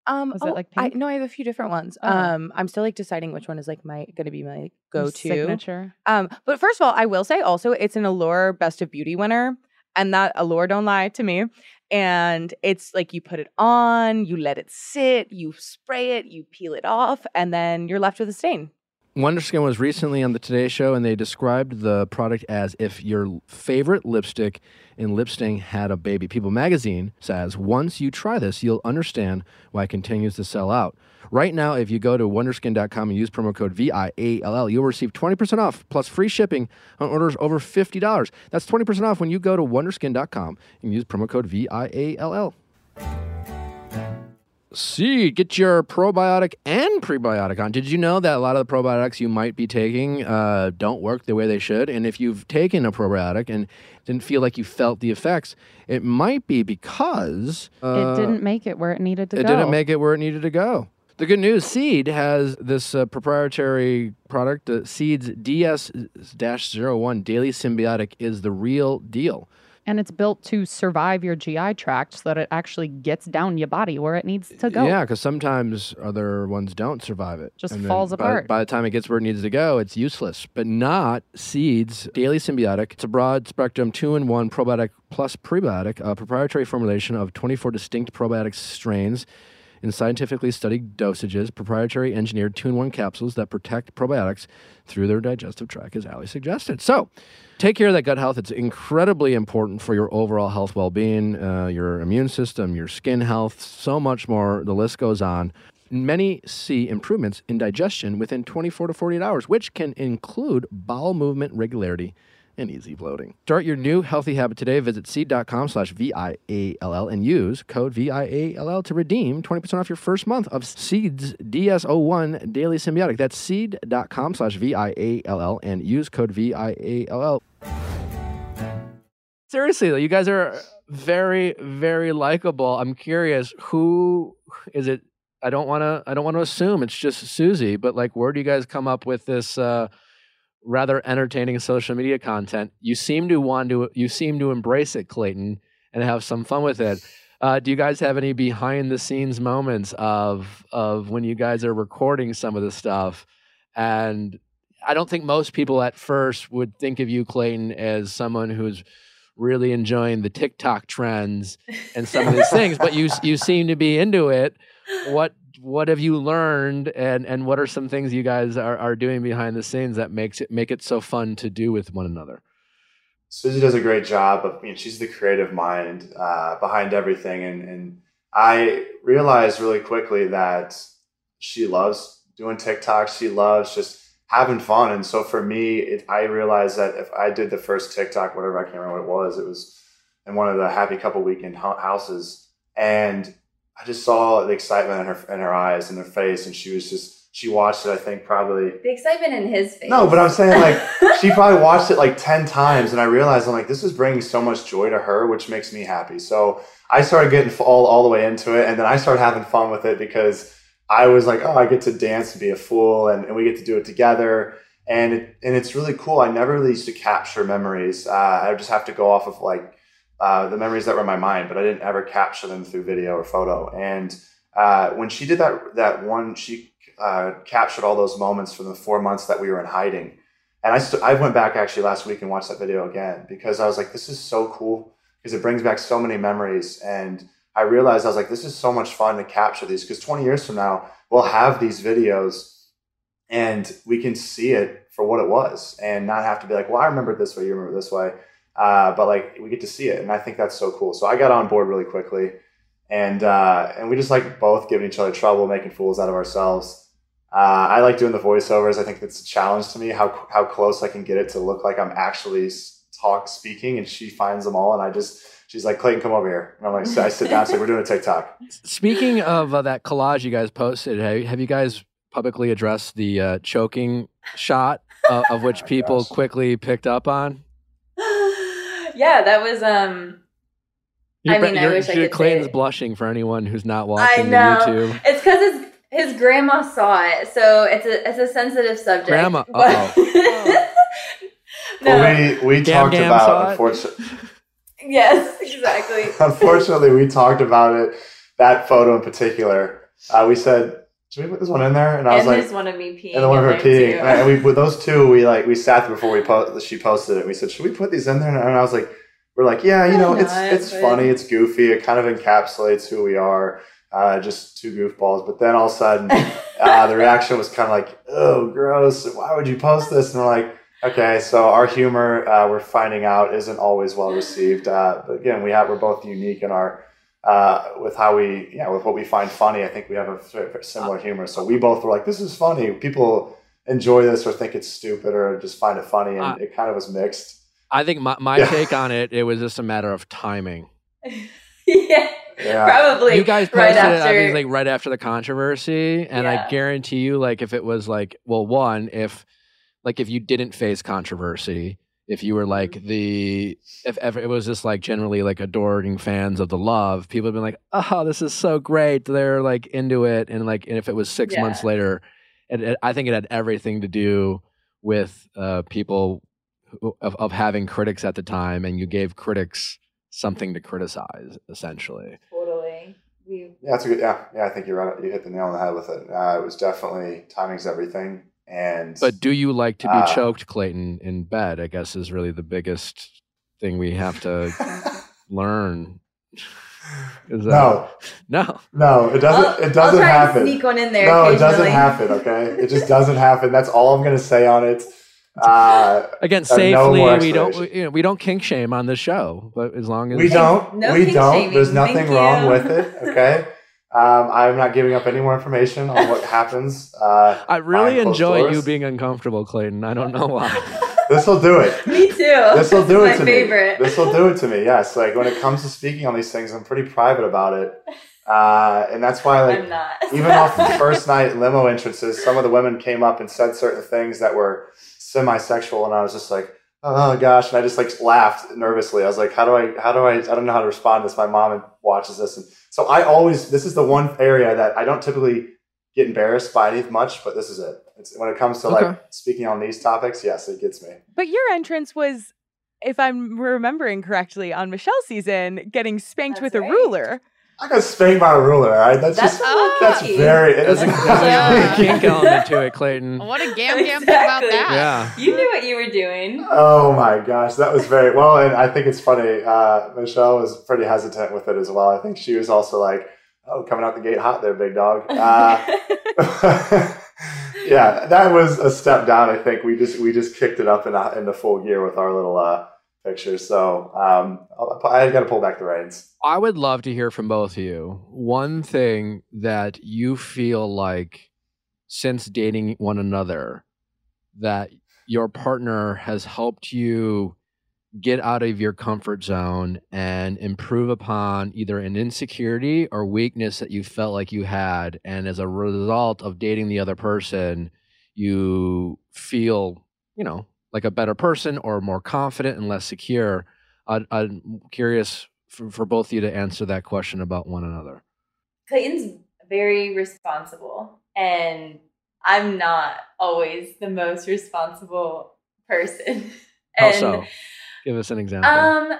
um Was oh, it like pink? I, no, I have a few different ones. Oh. Um I'm still like deciding which one is like my going to be my go-to signature. Um but first of all, I will say also it's an Allure Best of Beauty winner and that Allure don't lie to me. And it's like you put it on, you let it sit, you spray it, you peel it off, and then you're left with a stain. Wonder Skin was recently on the Today Show, and they described the product as if your favorite lipstick in lip stain had a baby. People magazine says once you try this, you'll understand why it continues to sell out. Right now, if you go to wonderskin.com and use promo code VIALL, you'll receive 20% off plus free shipping on orders over $50. That's 20% off when you go to wonderskin.com and use promo code VIALL. See, get your probiotic and prebiotic on. Did you know that a lot of the probiotics you might be taking uh, don't work the way they should? And if you've taken a probiotic and didn't feel like you felt the effects, it might be because uh, it didn't make it where it needed to it go. It didn't make it where it needed to go. The good news, Seed has this uh, proprietary product. The Seed's DS-01 Daily Synbiotic is the real deal. And it's built to survive your GI tract so that it actually gets down your body where it needs to go. Yeah, because sometimes other ones don't survive it. Just And falls by- apart. By, the time it gets where it needs to go, it's useless. But not Seeds Daily Synbiotic. It's a broad spectrum two in one probiotic plus prebiotic, a proprietary formulation of 24 distinct probiotic strains in scientifically studied dosages, proprietary engineered two in one capsules that protect probiotics through their digestive tract, as Ali suggested. So, take care of that gut health. It's incredibly important for your overall health well being, uh, your immune system, your skin health, so much more. The list goes on. Many see improvements in digestion within 24 to 48 hours, which can include bowel movement regularity and easy bloating. Start your new healthy habit today. Visit seed.com slash V-I-A-L-L and use code V-I-A-L-L to redeem 20% off your first month of Seeds DS01 Daily Synbiotic. That's seed.com slash V-I-A-L-L and use code V-I-A-L-L. Seriously, though, you guys are very, very likable. I'm curious, who is it? I don't want to. I don't want to assume it's just Susie, but like, where do you guys come up with this uh, rather entertaining social media content? You seem to want to. You seem to embrace it, Clayton, and have some fun with it. Uh, do you guys have any behind the scenes moments of of when you guys are recording some of the stuff? And I don't think most people at first would think of you, Clayton, as someone who's really enjoying the TikTok trends and some of these things, but you you seem to be into it. What what have you learned, and and what are some things you guys are, are doing behind the scenes that makes it make it so fun to do with one another? Susie does a great job of, you know, she's the creative mind uh, behind everything. And, and I realized really quickly that she loves doing TikTok. She loves just having fun. And so for me, it, I realized that if I did the first TikTok, whatever, I can't remember what it was, it was in one of the happy couple weekend houses. And I just saw the excitement in her, in her eyes and her face. And she was just, she watched it, I think probably The excitement in his face. no, but I'm saying like <laughs> she probably watched it like 10 times and I realized I'm like, this is bringing so much joy to her, which makes me happy. So I started getting all, all the way into it and then I started having fun with it because I was like, oh, I get to dance and be a fool and, and we get to do it together. And it, and it's really cool. I never really used to capture memories. Uh, I just have to go off of like uh, the memories that were in my mind, but I didn't ever capture them through video or photo. And uh, when she did that, that one, she uh, captured all those moments from the four months that we were in hiding. And I, st- I went back actually last week and watched that video again because I was like, this is so cool because it brings back so many memories. And I realized I was like, this is so much fun to capture these because 20 years from now, we'll have these videos and we can see it for what it was and not have to be like, well, I remember it this way, you remember it this way. Uh, but like we get to see it. And I think that's so cool. So I got on board really quickly and, uh, and we just like both giving each other trouble, making fools out of ourselves. Uh, I like doing the voiceovers. I think it's a challenge to me how how close I can get it to look like I'm actually talk speaking, and she finds them all, and I just she's like Clayton, come over here, and I'm like I sit down, like we're doing a TikTok. Speaking of uh, that collage you guys posted, have, have you guys publicly addressed the uh, choking shot uh, of which <laughs> people Gosh. quickly picked up on? Yeah, that was um. I mean, I you're- wish I could Clayton's say- blushing for anyone who's not I watching know. the YouTube. It's because his his grandma saw it, so it's a it's a sensitive subject. Grandma- but- uh-oh. <laughs> no. Well, we we Gam talked Gam about it? unfortunately, <laughs> yes, exactly. <laughs> unfortunately we talked about it that photo in particular. Uh, we said should we put this one in there, and I was and like. there's one of me peeing. And the one of her peeing, too. and we with those two, we like we sat there before we po- <laughs> she posted it. We said, "Should we put these in there?" And I was like, "We're like, yeah, you know, it's not? it's But- funny, it's goofy, it kind of encapsulates who we are, uh, just two goofballs." But then all of a sudden, <laughs> uh, the reaction was kind of like, "Oh, gross! Why would you post this?" And we're like, "Okay, so our humor, uh, we're finding out, isn't always well received. Uh, but again, we have we're both unique in our." Uh, with how we, yeah, with what we find funny, I think we have a very, very similar humor. So we both were like, "This is funny." People enjoy this or think it's stupid or just find it funny, and Uh, it kind of was mixed. I think my, my Yeah. take on it, it was just a matter of timing. <laughs> yeah, Yeah, probably. you guys posted right it, I after. mean, like right after the controversy, and I guarantee you, like if it was like, well, one, if like if you didn't face controversy, if you were like Mm-hmm. the, if ever it was just like generally like adoring fans of the love, people have been like, oh, this is so great, they're like into it, and like, and if it was six months later, it, it, I think it had everything to do with uh, people of, of having critics at the time, and you gave critics something to criticize, essentially. Totally. We... Yeah, that's a good. Yeah, yeah. I think you're right. You hit the nail on the head with it. Uh, it was definitely timing's everything. And but do you like to be uh, choked, Clayton, in bed? I guess is really the biggest thing we have to <laughs> learn. Is that, no, <laughs> no, no. It doesn't. I'll, it doesn't happen. sneak one in there. No, it doesn't happen. Okay, it just doesn't happen. That's all I'm going to say on it. <laughs> Uh, Again, safely, no we don't we, you know, we don't kink shame on this show, but as long as we don't, no we don't. Shaming. There's nothing Thank wrong you. with it. Okay. Um, I'm not giving up any more information on what <laughs> happens. Uh, I really enjoy doors. you being uncomfortable, Clayton. I don't know why. <laughs> this will do it. <laughs> me too. This will do it to favorite. me. This will do it to me. Yes, like when it comes to speaking on these things, I'm pretty private about it. Uh, and that's why, like, even off the first night limo entrances, some of the women came up and said certain things that were semi-sexual, and I was just like, oh gosh, and I just like laughed nervously. I was like, how do I, how do I, I don't know how to respond to this. My mom watches this, and so I always, this is the one area that I don't typically get embarrassed by any much, but this is it. It's, when it comes to okay. like speaking on these topics, yes, it gets me. But your entrance was, if I'm remembering correctly, on Michelle's season, getting spanked That's with right. a ruler. I got spanked by a ruler. All right, that's, that's just that's very. There's a, there's yeah. a kink element to it, Clayton. <laughs> What a gam gam exactly. thing about that. Yeah, you knew what you were doing. Oh my gosh, that was very well, and I think it's funny. Uh, Michelle was pretty hesitant with it as well. I think she was also like, "Oh, coming out the gate hot there, big dog." Uh, <laughs> yeah, that was a step down. I think we just we just kicked it up in a, in the full gear with our little. Uh, pictures. So um, I got to pull back the reins. I would love to hear from both of you. One thing that you feel like since dating one another that your partner has helped you get out of your comfort zone and improve upon either an insecurity or weakness that you felt like you had and as a result of dating the other person you feel you know like a better person or more confident and less secure? I, I'm curious for, for both of you to answer that question about one another. Clayton's very responsible, and I'm not always the most responsible person. <laughs> How so? Give us an example. Um,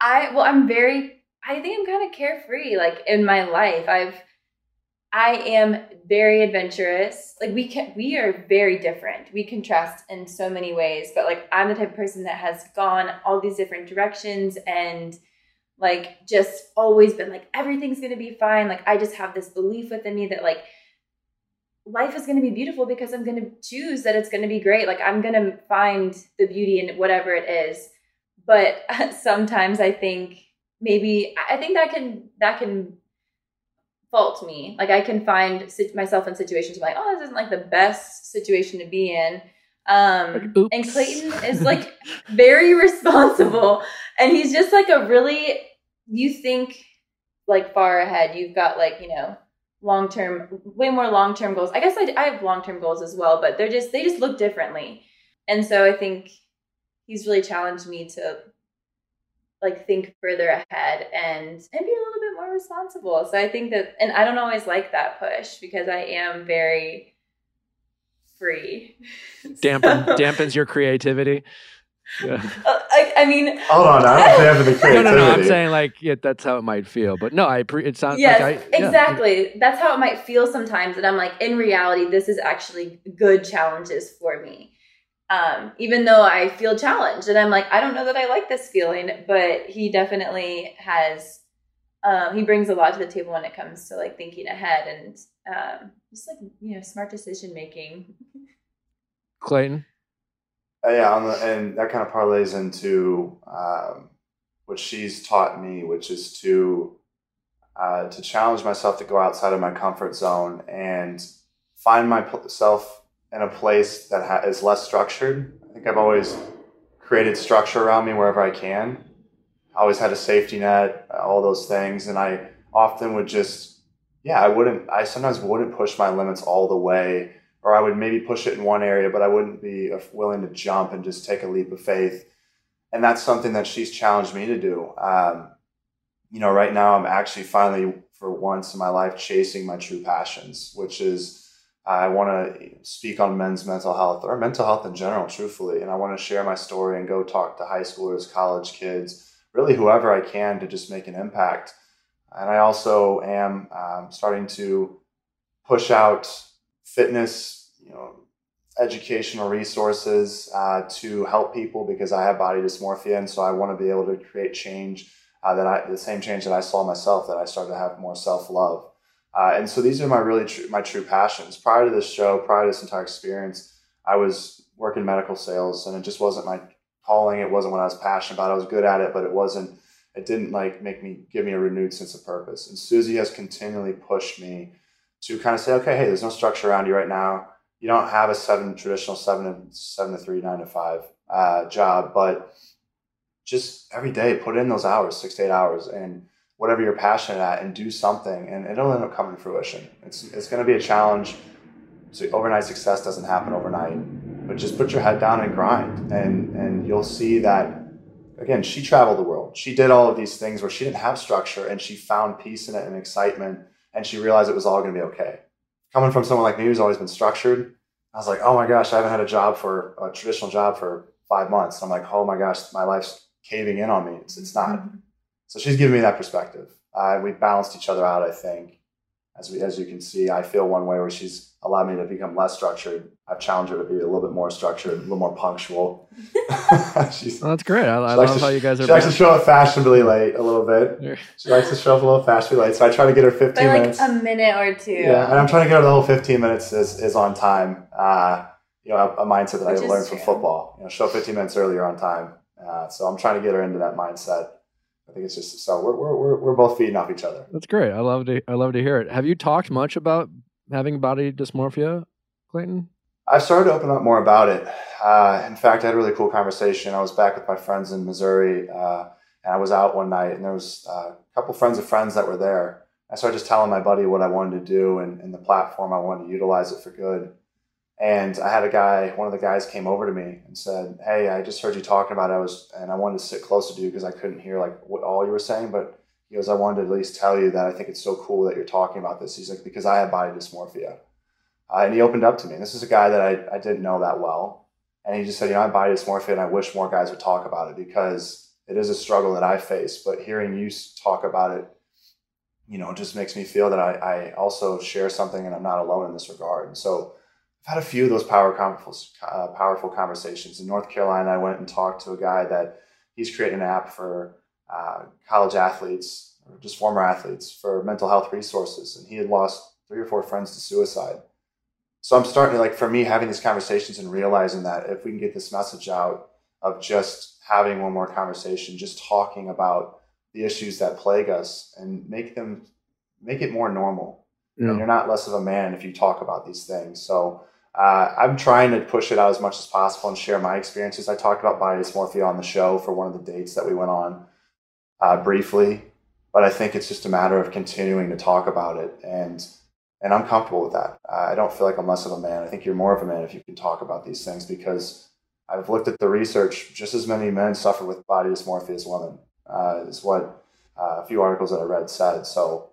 I well, I'm very. I think I'm kind of carefree. Like in my life, I've I am very adventurous. Like we can we are very different. We contrast in so many ways, but like I'm the type of person that has gone all these different directions and like just always been like everything's going to be fine. Like I just have this belief within me that like life is going to be beautiful because I'm going to choose that it's going to be great. Like I'm going to find the beauty in whatever it is. But <laughs> sometimes I think maybe I think that can that can fault me. Like I can find myself in situations where like, oh, this isn't like the best situation to be in. Um, like, and Clayton is like very responsible, and he's just like a really. You think like far ahead. You've got like you know long term, way more long term goals. I guess I, I have long term goals as well, but they're just they just look differently. And so I think he's really challenged me to like think further ahead and and be a little bit more responsible. So I think that and I don't always like that push because I am very free. <laughs> Dampen so. dampens your creativity. <laughs> Yeah. Uh, I, I, mean, hold on, I don't have the creativity. <laughs> No, no, no. I'm saying like yeah, that's how it might feel, but no, I pre- it sounds yes, like I, yeah. exactly. That's how it might feel sometimes, and I'm like, in reality, this is actually good challenges for me um, even though I feel challenged and I'm like, I don't know that I like this feeling, but he definitely has, um, he brings a lot to the table when it comes to like thinking ahead and um, just like, you know, smart decision making. Clayton? Uh, yeah, the, and that kind of parlays into um, what she's taught me, which is to uh, to challenge myself to go outside of my comfort zone and find myself in a place that ha- is less structured. I think I've always created structure around me wherever I can. I always had a safety net, all those things, and I often would just, yeah, I wouldn't. I sometimes wouldn't push my limits all the way, or I would maybe push it in one area, but I wouldn't be willing to jump and just take a leap of faith. And that's something that she's challenged me to do. Um, you know, right now I'm actually finally, for once in my life, chasing my true passions, which is I want to speak on men's mental health or mental health in general, truthfully. And I want to share my story and go talk to high schoolers, college kids, really whoever I can to just make an impact. And I also am um, starting to push out fitness, you know, educational resources uh, to help people because I have body dysmorphia, and so I want to be able to create change uh, that I the same change that I saw myself that I started to have more self love. Uh, and so these are my really tr- my true passions. Prior to this show, prior to this entire experience, I was working medical sales, and it just wasn't my calling. It wasn't what I was passionate about. I was good at it, but it wasn't. It didn't like make me give me a renewed sense of purpose. And Susie has continually pushed me to kind of say, okay, hey, there's no structure around you right now. You don't have a seven traditional seven seven to three, nine to five uh, job, but just every day put in those hours, six to eight hours, and whatever you're passionate at and do something and it'll end up coming to fruition. It's, it's going to be a challenge. So overnight success doesn't happen overnight, but just put your head down and grind and, and you'll see that again, she traveled the world. She did all of these things where she didn't have structure and she found peace in it and excitement and she realized it was all going to be okay. Coming from someone like me who's always been structured, I was like, oh my gosh, I haven't had a job for a traditional job for five months. I'm like, oh my gosh, my life's caving in on me. It's, it's not. Mm-hmm. So she's giving me that perspective. Uh, we balanced each other out, I think. As we, as you can see, I feel one way where she's allowed me to become less structured. I've challenged her to be a little bit more structured, a little more punctual. <laughs> <laughs> she's, well, that's great. I, I love to, how you guys are. She likes to show up fashionably late a little bit. She likes to show up a little fashionably late. So I try to get her 15 By like minutes. a minute or two. Yeah, and I'm trying to get her the whole 15 minutes is, is on time. Uh, you know, a, a mindset that Which I learned from football. You know, show 15 minutes earlier on time. Uh, so I'm trying to get her into that mindset. I think it's just so we're we're we're both feeding off each other. That's great. I love to I love to hear it. Have you talked much about having body dysmorphia, Clayton? I've started to open up more about it. Uh, in fact, I had a really cool conversation. I was back with my friends in Missouri, uh, and I was out one night, and there was uh, a couple friends of friends that were there. I started just telling my buddy what I wanted to do and, and the platform I wanted to utilize it for good. And I had a guy, one of the guys came over to me and said, Hey, I just heard you talking about it. I was, and I wanted to sit close to you because I couldn't hear like what all you were saying. But he goes, I wanted to at least tell you that I think it's so cool that you're talking about this. He's like, because I have body dysmorphia. Uh, and he opened up to me. And this is a guy that I, I didn't know that well. And he just said, you know, I have body dysmorphia and I wish more guys would talk about it because it is a struggle that I face. But hearing you talk about it, you know, just makes me feel that I, I also share something and I'm not alone in this regard. And so had a few of those power uh, powerful conversations. In North Carolina, I went and talked to a guy that he's creating an app for uh, college athletes or just former athletes for mental health resources, and he had lost three or four friends to suicide. So I'm starting to like for me having these conversations and realizing that if we can get this message out of just having one more conversation, just talking about the issues that plague us and make them make it more normal. Yeah. And you're not less of a man if you talk about these things. So uh, I'm trying to push it out as much as possible and share my experiences. I talked about body dysmorphia on the show for one of the dates that we went on uh, briefly, but I think it's just a matter of continuing to talk about it, and and I'm comfortable with that. I don't feel like I'm less of a man. I think you're more of a man if you can talk about these things because I've looked at the research. Just as many men suffer with body dysmorphia as women, uh, is what uh, a few articles that I read said. So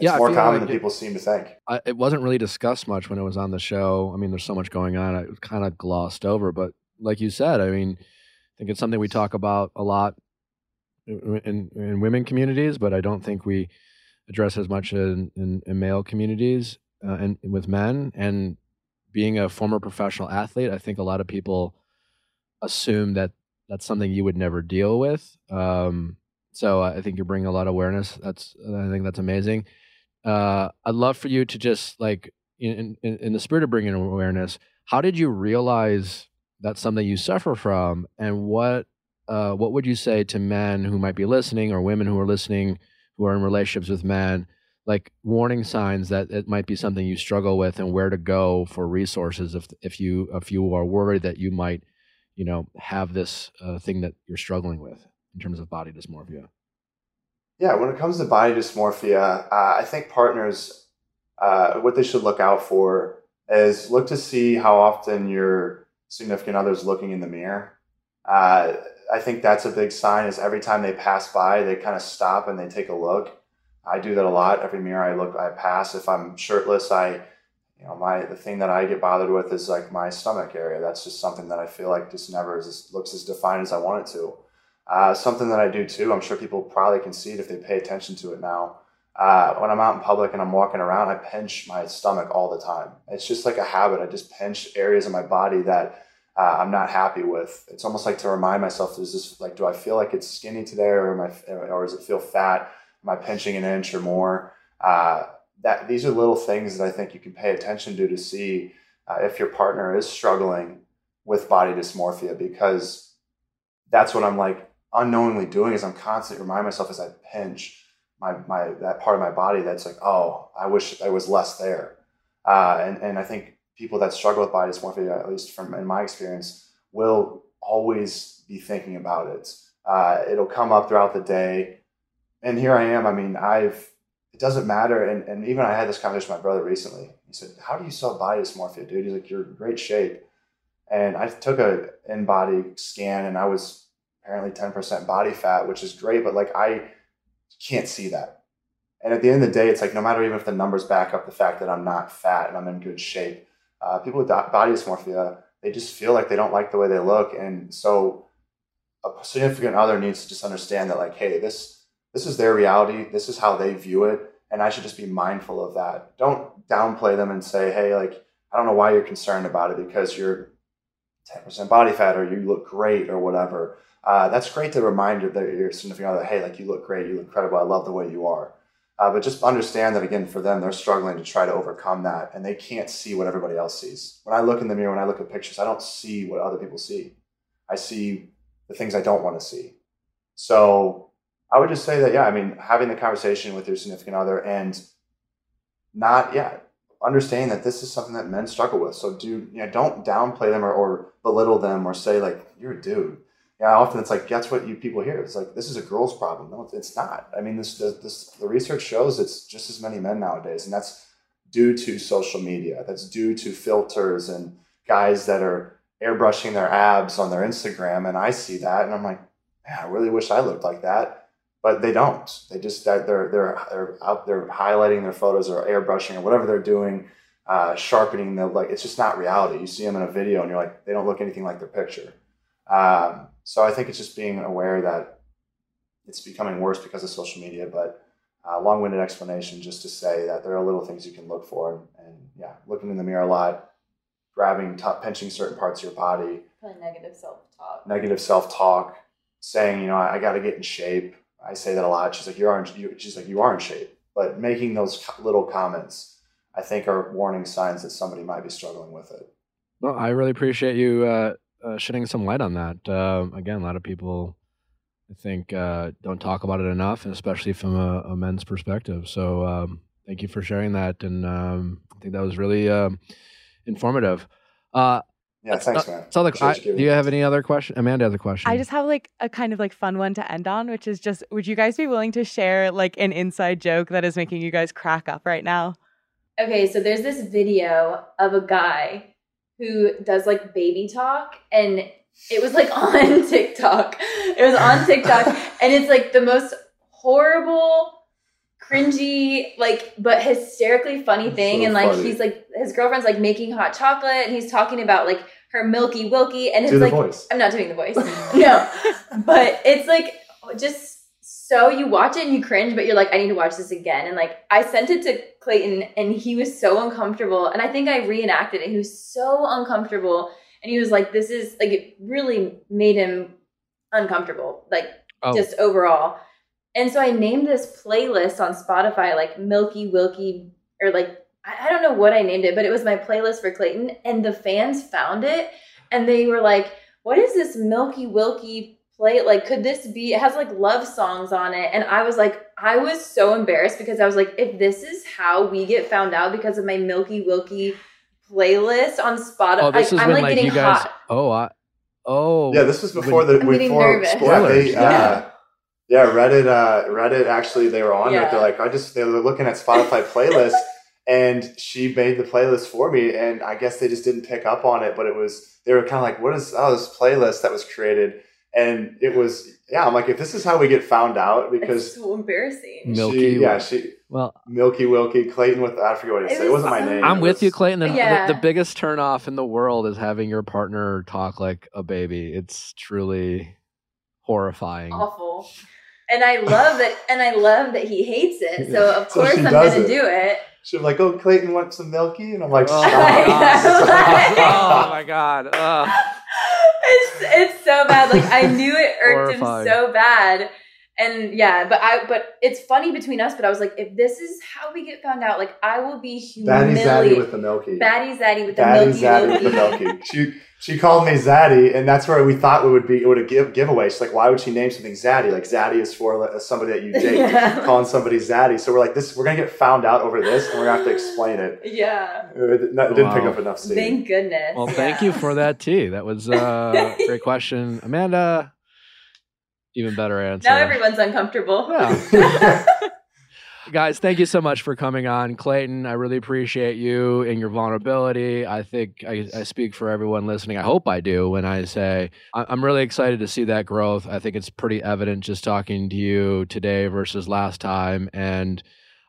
it's yeah, more common like than it, people seem to think. I, it wasn't really discussed much when it was on the show. I mean, there's so much going on. It was kind of glossed over, but like you said, I mean, I think it's something we talk about a lot in, in, in women communities, but I don't think we address as much in, in, in male communities uh, and, with men. And being a former professional athlete, I think a lot of people assume that that's something you would never deal with. Um, so I think you're bringing a lot of awareness. That's I think that's amazing uh, I'd love for you to just like in, in, in the spirit of bringing awareness, how did you realize that's something you suffer from, and what uh, what would you say to men who might be listening or women who are listening who are in relationships with men, like warning signs that it might be something you struggle with, and where to go for resources if if you if you are worried that you might, you know, have this uh, thing that you're struggling with in terms of body dysmorphia. Yeah, when it comes to body dysmorphia, uh, I think partners, uh, what they should look out for is look to see how often your significant other is looking in the mirror. Uh, I think that's a big sign. Is every time they pass by, they kind of stop and they take a look. I do that a lot. Every mirror I look, I pass. If I'm shirtless, I you know, my the thing that I get bothered with is like my stomach area. That's just something that I feel like just never is, looks as defined as I want it to. Uh, something that I do too. I'm sure people probably can see it if they pay attention to it now. Uh, when I'm out in public and I'm walking around, I pinch my stomach all the time. It's just like a habit. I just pinch areas of my body that uh, I'm not happy with. It's almost like to remind myself: Is this like, do I feel like it's skinny today, or am I, or does it feel fat? Am I pinching an inch or more? Uh, that these are little things that I think you can pay attention to to see uh, if your partner is struggling with body dysmorphia because that's what I'm like unknowingly doing is I'm constantly remind myself as I pinch my my that part of my body that's like oh I wish I was less there uh, and and I think people that struggle with body dysmorphia at least from in my experience will always be thinking about it uh, it'll come up throughout the day and here I am I mean I've it doesn't matter. And, and even I had this conversation with my brother recently. He said, How do you sell body dysmorphia, dude? He's like, You're in great shape. And I took a InBody scan and I was apparently 10% body fat, which is great, but like I can't see that. And at the end of the day, it's like no matter even if the numbers back up the fact that I'm not fat and I'm in good shape, uh, people with body dysmorphia, they just feel like they don't like the way they look. And so a significant other needs to just understand that, like, hey, this this is their reality. This is how they view it. And I should just be mindful of that. Don't downplay them and say, hey, like, I don't know why you're concerned about it because you're 10% body fat or you look great or whatever. Uh, that's great to remind you that your significant other, hey, like you look great, you look incredible, I love the way you are. Uh, but just understand that again, for them, they're struggling to try to overcome that and they can't see what everybody else sees. When I look in the mirror, when I look at pictures, I don't see what other people see. I see the things I don't want to see. So I would just say that, yeah, I mean, having the conversation with your significant other and not, yeah, understanding that this is something that men struggle with. So do, you know, don't downplay them or, or belittle them or say like, you're a dude. Yeah, often it's like, that's what you people hear. It's like, this is a girl's problem. No, it's not. I mean, this, this, the research shows it's just as many men nowadays. And that's due to social media. That's due to filters and guys that are airbrushing their abs on their Instagram. And I see that and I'm like, I really wish I looked like that but they don't. They just they're they're they're out there highlighting their photos or airbrushing or whatever they're doing, uh, sharpening the like. It's just not reality. You see them in a video and you're like, they don't look anything like their picture. Um, so I think it's just being aware that it's becoming worse because of social media. But uh, long-winded explanation just to say that there are little things you can look for, and, and yeah, looking in the mirror a lot, grabbing, t- pinching certain parts of your body, negative self-talk, negative self-talk, saying you know I, I got to get in shape I say that a lot. She's like, you are in, she's like, you are in shape. But making those little comments, I think, are warning signs that somebody might be struggling with it. Well, I really appreciate you uh, uh, shedding some light on that. Uh, again, a lot of people, I think, uh, don't talk about it enough, and especially from a, a men's perspective. So, um, thank you for sharing that, and um, I think that was really um, informative. Uh, yeah, thanks, man. So, like, I, do you have any other question? Amanda has a question. I just have like a kind of like fun one to end on, which is just, would you guys be willing to share like an inside joke that is making you guys crack up right now? Okay, so there's this video of a guy who does like baby talk, and it was like <laughs> on TikTok. It was on TikTok, <laughs> and it's like the most horrible cringy, like, but hysterically funny thing. So and like, funny. he's like, his girlfriend's like making hot chocolate and he's talking about like her Milky Wilky. And it's like, voice. I'm not doing the voice. <laughs> no, but it's like just so you watch it and you cringe, but you're like, I need to watch this again. And like, I sent it to Clayton and he was so uncomfortable. And I think I reenacted it. He was so uncomfortable. And he was like, this is like, it really made him uncomfortable, like, oh. just overall. And so I named this playlist on Spotify like Milky Wilky or like I don't know what I named it, but it was my playlist for Clayton. And the fans found it and they were like, What is this Milky Wilky play? Like, could this be? It has like love songs on it. And I was like, I was so embarrassed because I was like, if this is how we get found out because of my Milky Wilky playlist on Spotify, oh, this like, I'm like, like getting guys, hot. Oh, I, oh, yeah. This was before the I'm before spoilers. Yeah, they, uh, yeah. Yeah, Reddit. Uh, Reddit actually, they were on yeah. it. They're like, I just they were looking at Spotify playlists, and she made the playlist for me. And I guess they just didn't pick up on it, but it was they were kind of like, what is oh this playlist that was created? And it was yeah. I'm like, if this is how we get found out, because it's so embarrassing. Milky, she, yeah, she Well, Milky Wilky, Clayton with I forget what he It said. It was wasn't my name. I'm It with you, Clayton. The, the- Yeah. the, biggest turnoff in the world is having your partner talk like a baby. It's truly horrifying. awful. And I love that, and I love that he hates it. So <laughs> of So course she I'm gonna it. do it. She's like, "Oh, Clayton wants some Milky," and I'm like, Oh "Stop." my <laughs> God. oh my god. Ugh. It's it's so bad. Like I knew it irked him so bad. And yeah, but I but it's funny between us, but I was like, if this is how we get found out, like I will be humiliated. Batty Zaddy with the Milky. Batty Zaddy with the Daddy milky Zaddy with the milky. Milky. She she called me Zaddy, and that's where we thought it would be. It would a give giveaway. She's like, "Why would she name something Zaddy? Like Zaddy is for somebody that you date, <laughs> Yeah. calling somebody Zaddy." So we're like, "This we're gonna get found out over this, and we're gonna have to explain it." Yeah. It didn't pick up enough steam. Thank goodness. Well, thank yeah. you for that too. That was uh, a <laughs> great question. Amanda, even better answer. Now everyone's uncomfortable. Yeah. <laughs> Guys, thank you so much for coming on. Clayton, I really appreciate you and your vulnerability. I think I, I speak for everyone listening. I hope I do when I say I'm really excited to see that growth. I think it's pretty evident just talking to you today versus last time. And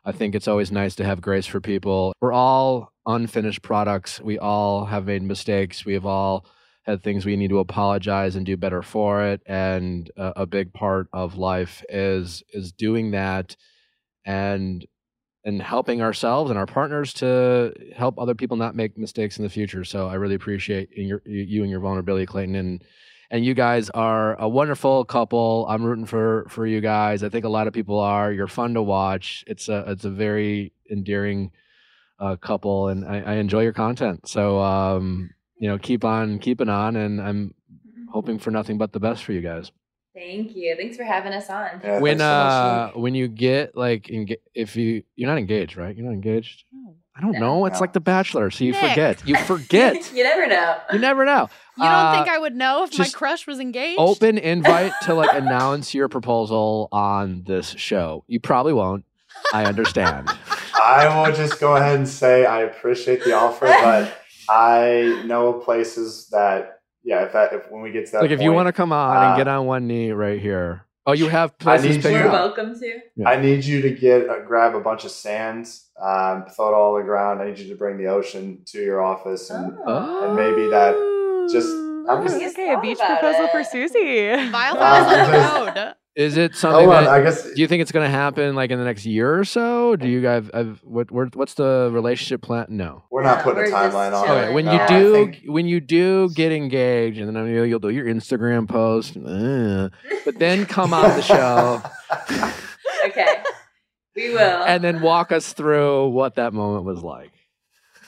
I think it's always nice to have grace for people. We're all unfinished products. We all have made mistakes. We have all had things we need to apologize and do better for it. And a big part of life is is doing that and and helping ourselves and our partners to help other people not make mistakes in the future. So I really appreciate your, you and your vulnerability, Clayton, and and you guys are a wonderful couple. I'm rooting for for you guys. I think a lot of people are. You're fun to watch. It's a it's a very endearing uh, couple, and I, I enjoy your content. So um, you know, keep on keeping on, and I'm hoping for nothing but the best for you guys Thank you. Thanks for having us on. Yeah, when so uh when you get like enga- if you you're not engaged right you're not engaged i don't No. know it's No. like the bachelor so you Nick. forget you forget <laughs> you never know. you never know You don't Uh, think I would know if my crush was engaged? open invite to like <laughs> announce your proposal on this show you probably won't i understand <laughs> I will just go ahead and say I appreciate the offer, but I know places that yeah, if that if when we get to that like if you want to come on uh, and get on one knee right here oh you have I places need you- We're out welcome to. Yeah. I need you to get uh, grab a bunch of sand, um, throw it all on the ground. I need you to bring the ocean to your office, and Oh. And maybe that just- I'm just- Okay, Okay, a beach proposal it. for Susie. Viall Uh, Files on the just- road. is it something that I guess do you think it's going to happen like in the next year or so do you guys have what where- what's the relationship plan no we're not putting a we're just timeline on. it. Okay, when No, you I do think- when you do get engaged, and then I know you'll do your Instagram post, uh, but then come on the show <laughs> okay. We will. and then walk us through what that moment was like.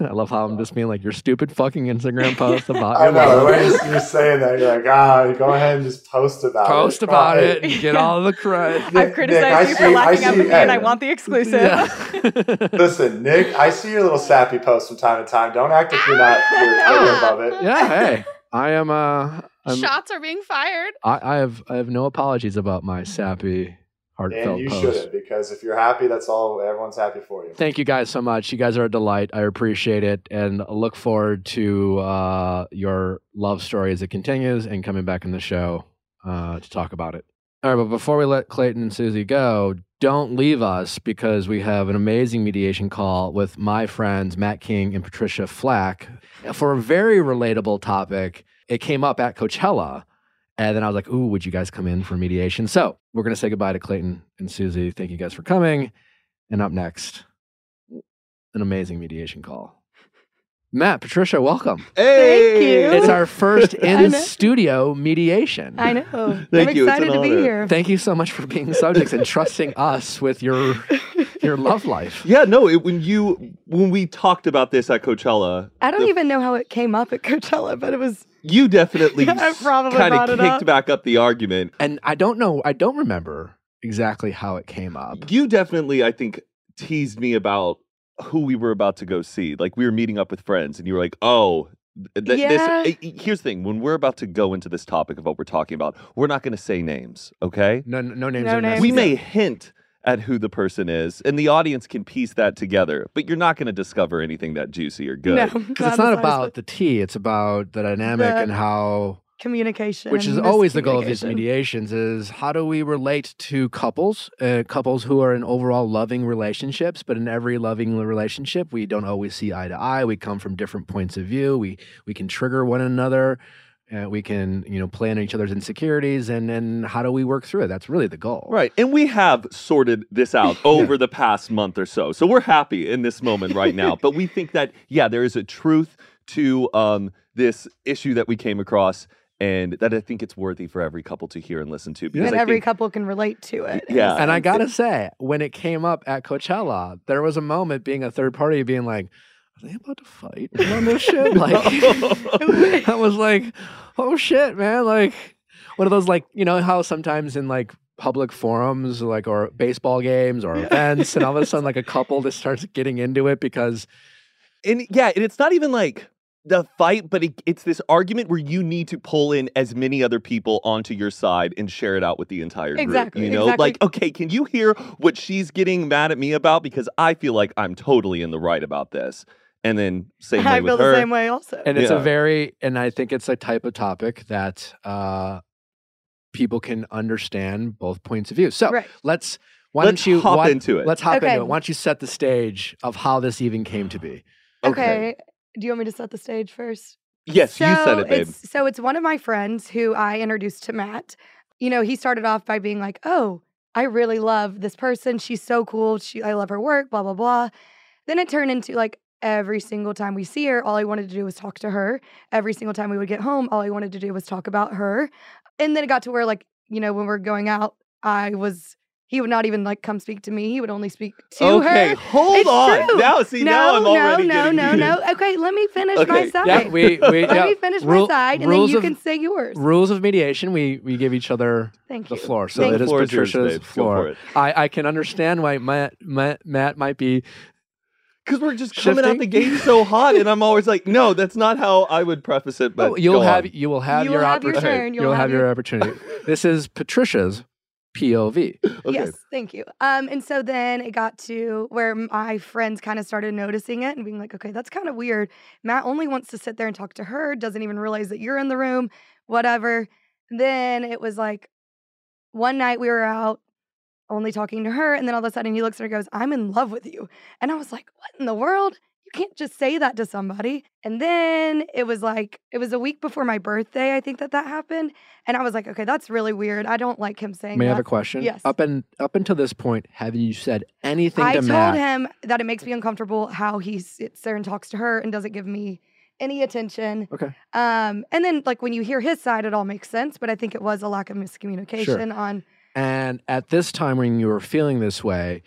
I love how I'm just being like your stupid fucking Instagram <laughs> post about I your know the wedding. way you're, you're saying that. You're like, ah, go ahead and just post about it. Post about Hey, it and get all the credit. Nick- I've Nick, criticized I you see- for I locking up see- me, and I want the exclusive. Yeah. <laughs> <laughs> Listen, Nick, I see your little sappy posts from time to time. Don't act like you're not you're, you're Ah. above it. yeah. Hey, I am. Uh, I'm, Shots are being fired. I, I have. I have no apologies about my sappy, heartfelt And you post. shouldn't because if you're happy, that's all. Everyone's happy for you. Thank you guys so much. You guys are a delight. I appreciate it and look forward to uh, your love story as it continues and coming back in the show uh, to talk about it. All right, but before we let Clayton and Susie go, don't leave us because we have an amazing mediation call with my friends Matt King and Patricia Flach for a very relatable topic. It came up at Coachella. And then I was like, ooh, would you guys come in for mediation? So we're going to say goodbye to Clayton and Susie. Thank you guys for coming. And up next, an amazing mediation call. Matt, Patricia, welcome. Hey, you. It's our first <laughs> in studio mediation. I know. I'm Thank you. It's excited an to be here. Thank you so much for being subjects and trusting us with your your love life. <laughs> Yeah, no. It, when you when we talked about this at Coachella, I don't the- even know how it came up at Coachella, but it was <laughs> you definitely <laughs> I probably kind of kicked up. back up the argument. And I don't know, I don't remember exactly how it came up. You definitely, I think, teased me about who we were about to go see. Like we were meeting up with friends, and you were like, "Oh." th- th- Yeah. This, eh, here's the thing: when we're about to go into this topic of what we're talking about, we're not going to say names, okay? No, no names. No are names. We necessary. may hint at who the person is, and the audience can piece that together, but you're not going to discover anything that juicy or good. no. <laughs> because it's not as about the tea; it's about the dynamic The- and how communication. which is always the goal of these mediations is how do we relate to couples uh, couples who are in overall loving relationships but in every loving relationship we don't always see eye to eye we come from different points of view we we can trigger one another uh, we can you know play on each other's insecurities and and how do we work through it that's really the goal Right. And we have sorted this out <laughs> over the past month or so. So we're happy in this moment right now. <laughs> But we think that, yeah, there is a truth to um, this issue that we came across and that I think it's worthy for every couple to hear and listen to. Because and I every think, couple can relate to it. Yeah. and i gotta say when it came up at coachella there was a moment being a third party being like are they about to fight on this shit <laughs> like <laughs> I was like, oh shit, man. Like one of those like, you know how sometimes in like public forums like or baseball games or events and all of a sudden like a <laughs> couple just starts getting into it because and yeah, and it's not even like the fight, but it, it's this argument where you need to pull in as many other people onto your side and share it out with the entire group. Exactly, You know, exactly. like, okay, can you hear what she's getting mad at me about? Because I feel like I'm totally in the right about this. And then same way <laughs> I with feel her. the same way also. and it's Yeah. a very and I think it's a type of topic that uh people can understand both points of view. So right. let's why Let's don't you hop why- into it. let's hop Okay. into it. Why don't you set the stage of how this even came to be? Okay. Do you want me to set the stage first? Yes, you said So it, babe. It's, so it's one of my friends who I introduced to Matt. You know, he started off by being like, "Oh, I really love this person. She's so cool. She, I love her work. Blah blah blah." Then it turned into like every single time we see her, all I wanted to do was talk to her. Every single time we would get home, all I wanted to do was talk about her. And then it got to where like you know when we're going out, I was he would not even like come speak to me. He would only speak to okay, her. hold It's on. true. Now, see, no, now I'm no, already no, getting no, heated. no. Okay, let me finish my side. Yeah, we <laughs> we Let yeah, me finish rule- my side, and then you of- can say yours. rules of mediation. We we give each other Thank the floor. So Thank it The floor Patricia's. Go floor. for it. I, I can understand why Matt, Matt Matt might be Because we're just coming out the gate so hot, and I'm always like, no, that's not how I would preface it. But Oh, you'll have on. you will have You your will have your opportunity. You'll, You'll have, have your your- opportunity. this is Patricia's POV. <laughs> Okay. Yes, thank you. Um, and so then it got to where my friends kind of started noticing it and being like, okay, that's kind of weird. Matt only wants to sit there and talk to her, doesn't even realize that you're in the room, whatever. Then it was like one night we were out only talking to her, and then all of a sudden he looks at her and goes, I'm in love with you. And I was like, what in the world? You can't just say that to somebody. And then it was like, it was a week before my birthday, I think that that happened. And I was like, okay, that's really weird. I don't like him saying May I have a question? Yes. Up and up until this point, have you said anything I to told Matt? him that it makes me uncomfortable how he sits there and talks to her and doesn't give me any attention. Okay. Um, and then like when you hear his side, it all makes sense. But I think it was a lack of miscommunication on. And at this time when you were feeling this way,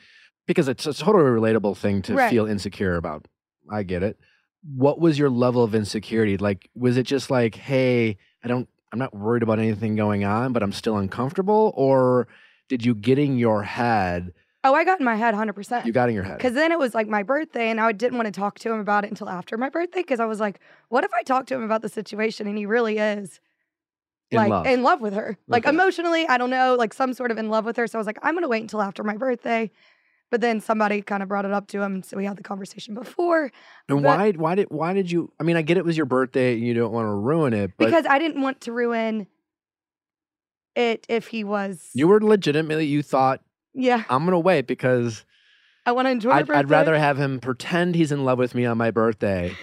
because it's a totally relatable thing to Right. feel insecure about. I get it. What was your level of insecurity? Like, was it just like, hey, I don't, I'm not worried about anything going on, but I'm still uncomfortable? Or did you get in your head? Oh, I got in my head 100%. You got in your head. Because then it was like my birthday, and I didn't want to talk to him about it until after my birthday. Because I was like, what if I talk to him about the situation and he really is In like love. in love with her? Like Okay. emotionally, I don't know, like some sort of in love with her. So I was like, I'm going to wait until after my birthday. But then somebody kind of brought it up to him. So we had the conversation before. and why, why did, why did you? I mean, I get it was your birthday, and you don't want to ruin it, but because I didn't want to ruin it if he was. you were legitimately, you thought, yeah, I'm gonna wait because I want to enjoy my I'd, birthday. I'd rather have him pretend he's in love with me on my birthday.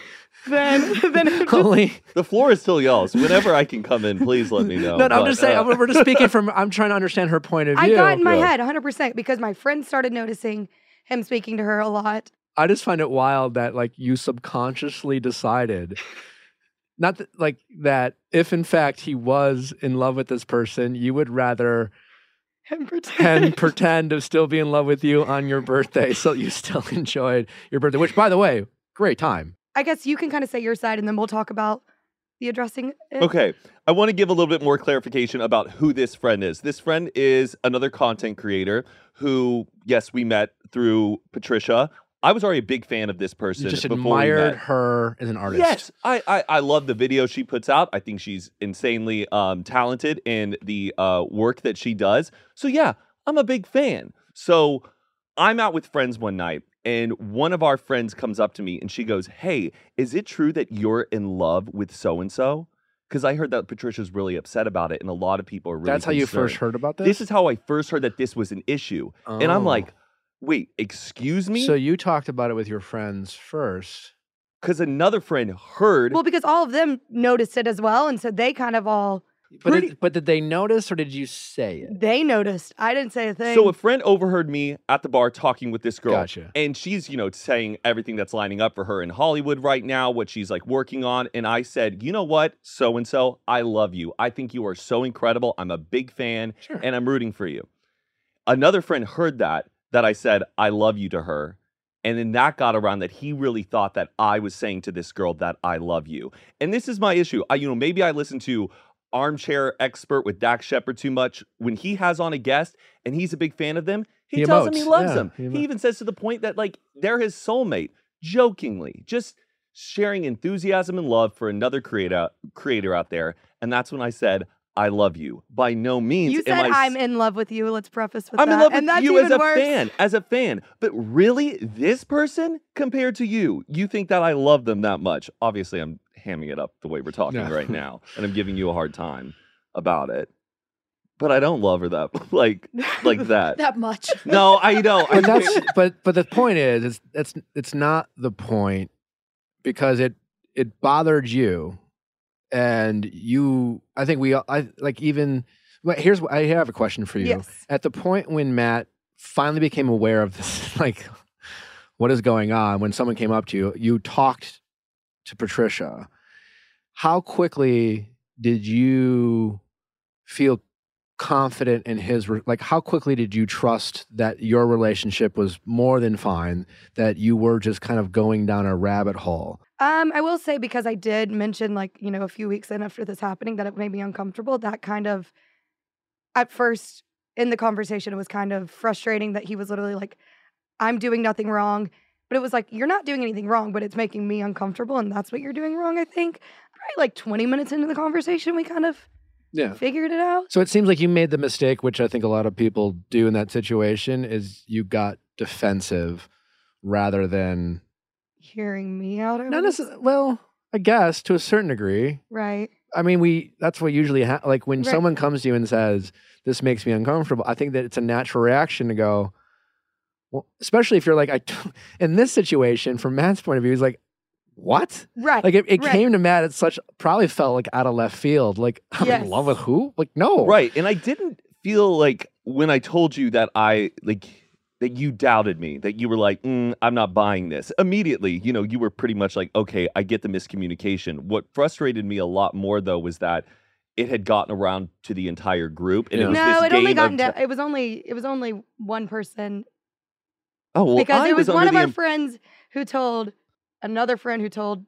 Than <laughs> than him just- Only The floor is still y'all's. Whenever I can come in, please let me know. no, no, I'm But, just saying. uh, I'm- we're just speaking from. <laughs> I'm trying to understand her point of view. I view. got in my Yeah. head 100 percent because my friends started noticing him speaking to her a lot. I just find it wild that like you subconsciously decided, not that, like that. If in fact he was in love with this person, you would rather Him pretend. and <laughs> pretend to still be in love with you on your birthday, so you still enjoyed your birthday. Which, by the way, great time. I guess you can kind of say your side, and then we'll talk about the addressing. It. Okay, I want to give a little bit more clarification about who this friend is. This friend is another content creator who, yes, we met through Patricia. I was already a big fan of this person. You just before we admired met. her as an artist. Yes, I, I I love the video she puts out. I think she's insanely um, talented in the uh, work that she does. So yeah, I'm a big fan. So I'm out with friends one night, and one of our friends comes up to me and she goes, "Hey, is it true that you're in love with so and so?" because I heard that Patricia's really upset about it, and a lot of people are really. That's how you first heard about this. This is how I first heard that this was an issue, and I'm Oh. like, wait, excuse me, So you talked about it with your friends first. because another friend heard. Well, because all of them noticed it as well, and so they kind of all But Pretty- it, but did they notice or did you say it? they noticed. I didn't say a thing. so a friend overheard me at the bar talking with this girl. Gotcha. And she's, you know, saying everything that's lining up for her in Hollywood right now, what she's like working on. And I said, you know what, so and so, I love you. I think you are so incredible. I'm a big fan Sure. and I'm rooting for you. Another friend heard that, that I said, I love you to her. And then that got around that he really thought that I was saying to this girl that I love you. And this is my issue. I, you know, maybe I listen to Armchair Expert with Dax Shepard too much. When he has on a guest and he's a big fan of them, he, He tells him he loves Yeah, them. he He, even says to the point that like they're his soulmate, jokingly, just sharing enthusiasm and love for another creator creator out there. And that's when I said, I love you. By no means you am said I I'm in love with you. Let's preface with I'm that. in love and with you as a worse. fan, as a fan. But really, this person compared to you, you think that I love them that much? Obviously, I'm hamming it up the way we're talking Yeah. right now, <laughs> and I'm giving you a hard time about it. But I don't love her that <laughs> like like <laughs> that. that much. no, I don't. But that's but but the point is it's it's it's not the point because it it bothered you and you I think we all- I like even well, here's what I have a question for you. Yes. At the point when Matt finally became aware of this like what is going on when someone came up to you you talked to Patricia how quickly did you feel confident in his re- like how quickly did you trust that your relationship was more than fine that you were just kind of going down a rabbit hole Um, I will say because I did mention like, you know, a few weeks in after this happening that it made me uncomfortable. That kind of at first in the conversation it was kind of frustrating that he was literally like, I'm doing nothing wrong. But it was like, you're not doing anything wrong, but it's making me uncomfortable, and that's what you're doing wrong, I think. Probably like 20 minutes into the conversation, we kind of yeah figured it out. so it seems like you made the mistake which i think a lot of people do in that situation is you got defensive rather than Hearing me out not this? necessarily well i guess to a certain degree Right. I mean, we that's what usually ha- like when Right. someone comes to you and says, "This makes me uncomfortable." I think that it's a natural reaction to go, well, especially if you're like, I, t- <laughs> in this situation, from Matt's point of view, he's like, "What?" Right. Like it, it right. came to Matt at such probably felt like out of left field. Like <laughs> I'm in love with who? Like no, right. And I didn't feel like when I told you that I like that you doubted me, that you were like, mm, I'm not buying this. Immediately, you know, you were pretty much like, okay, I get the miscommunication. What frustrated me a lot more though was that it had gotten around to the entire group, and Yeah. it was no, this it only got of down. It was only it was only one person oh well, because I it was, one of the our friends who told another friend who told,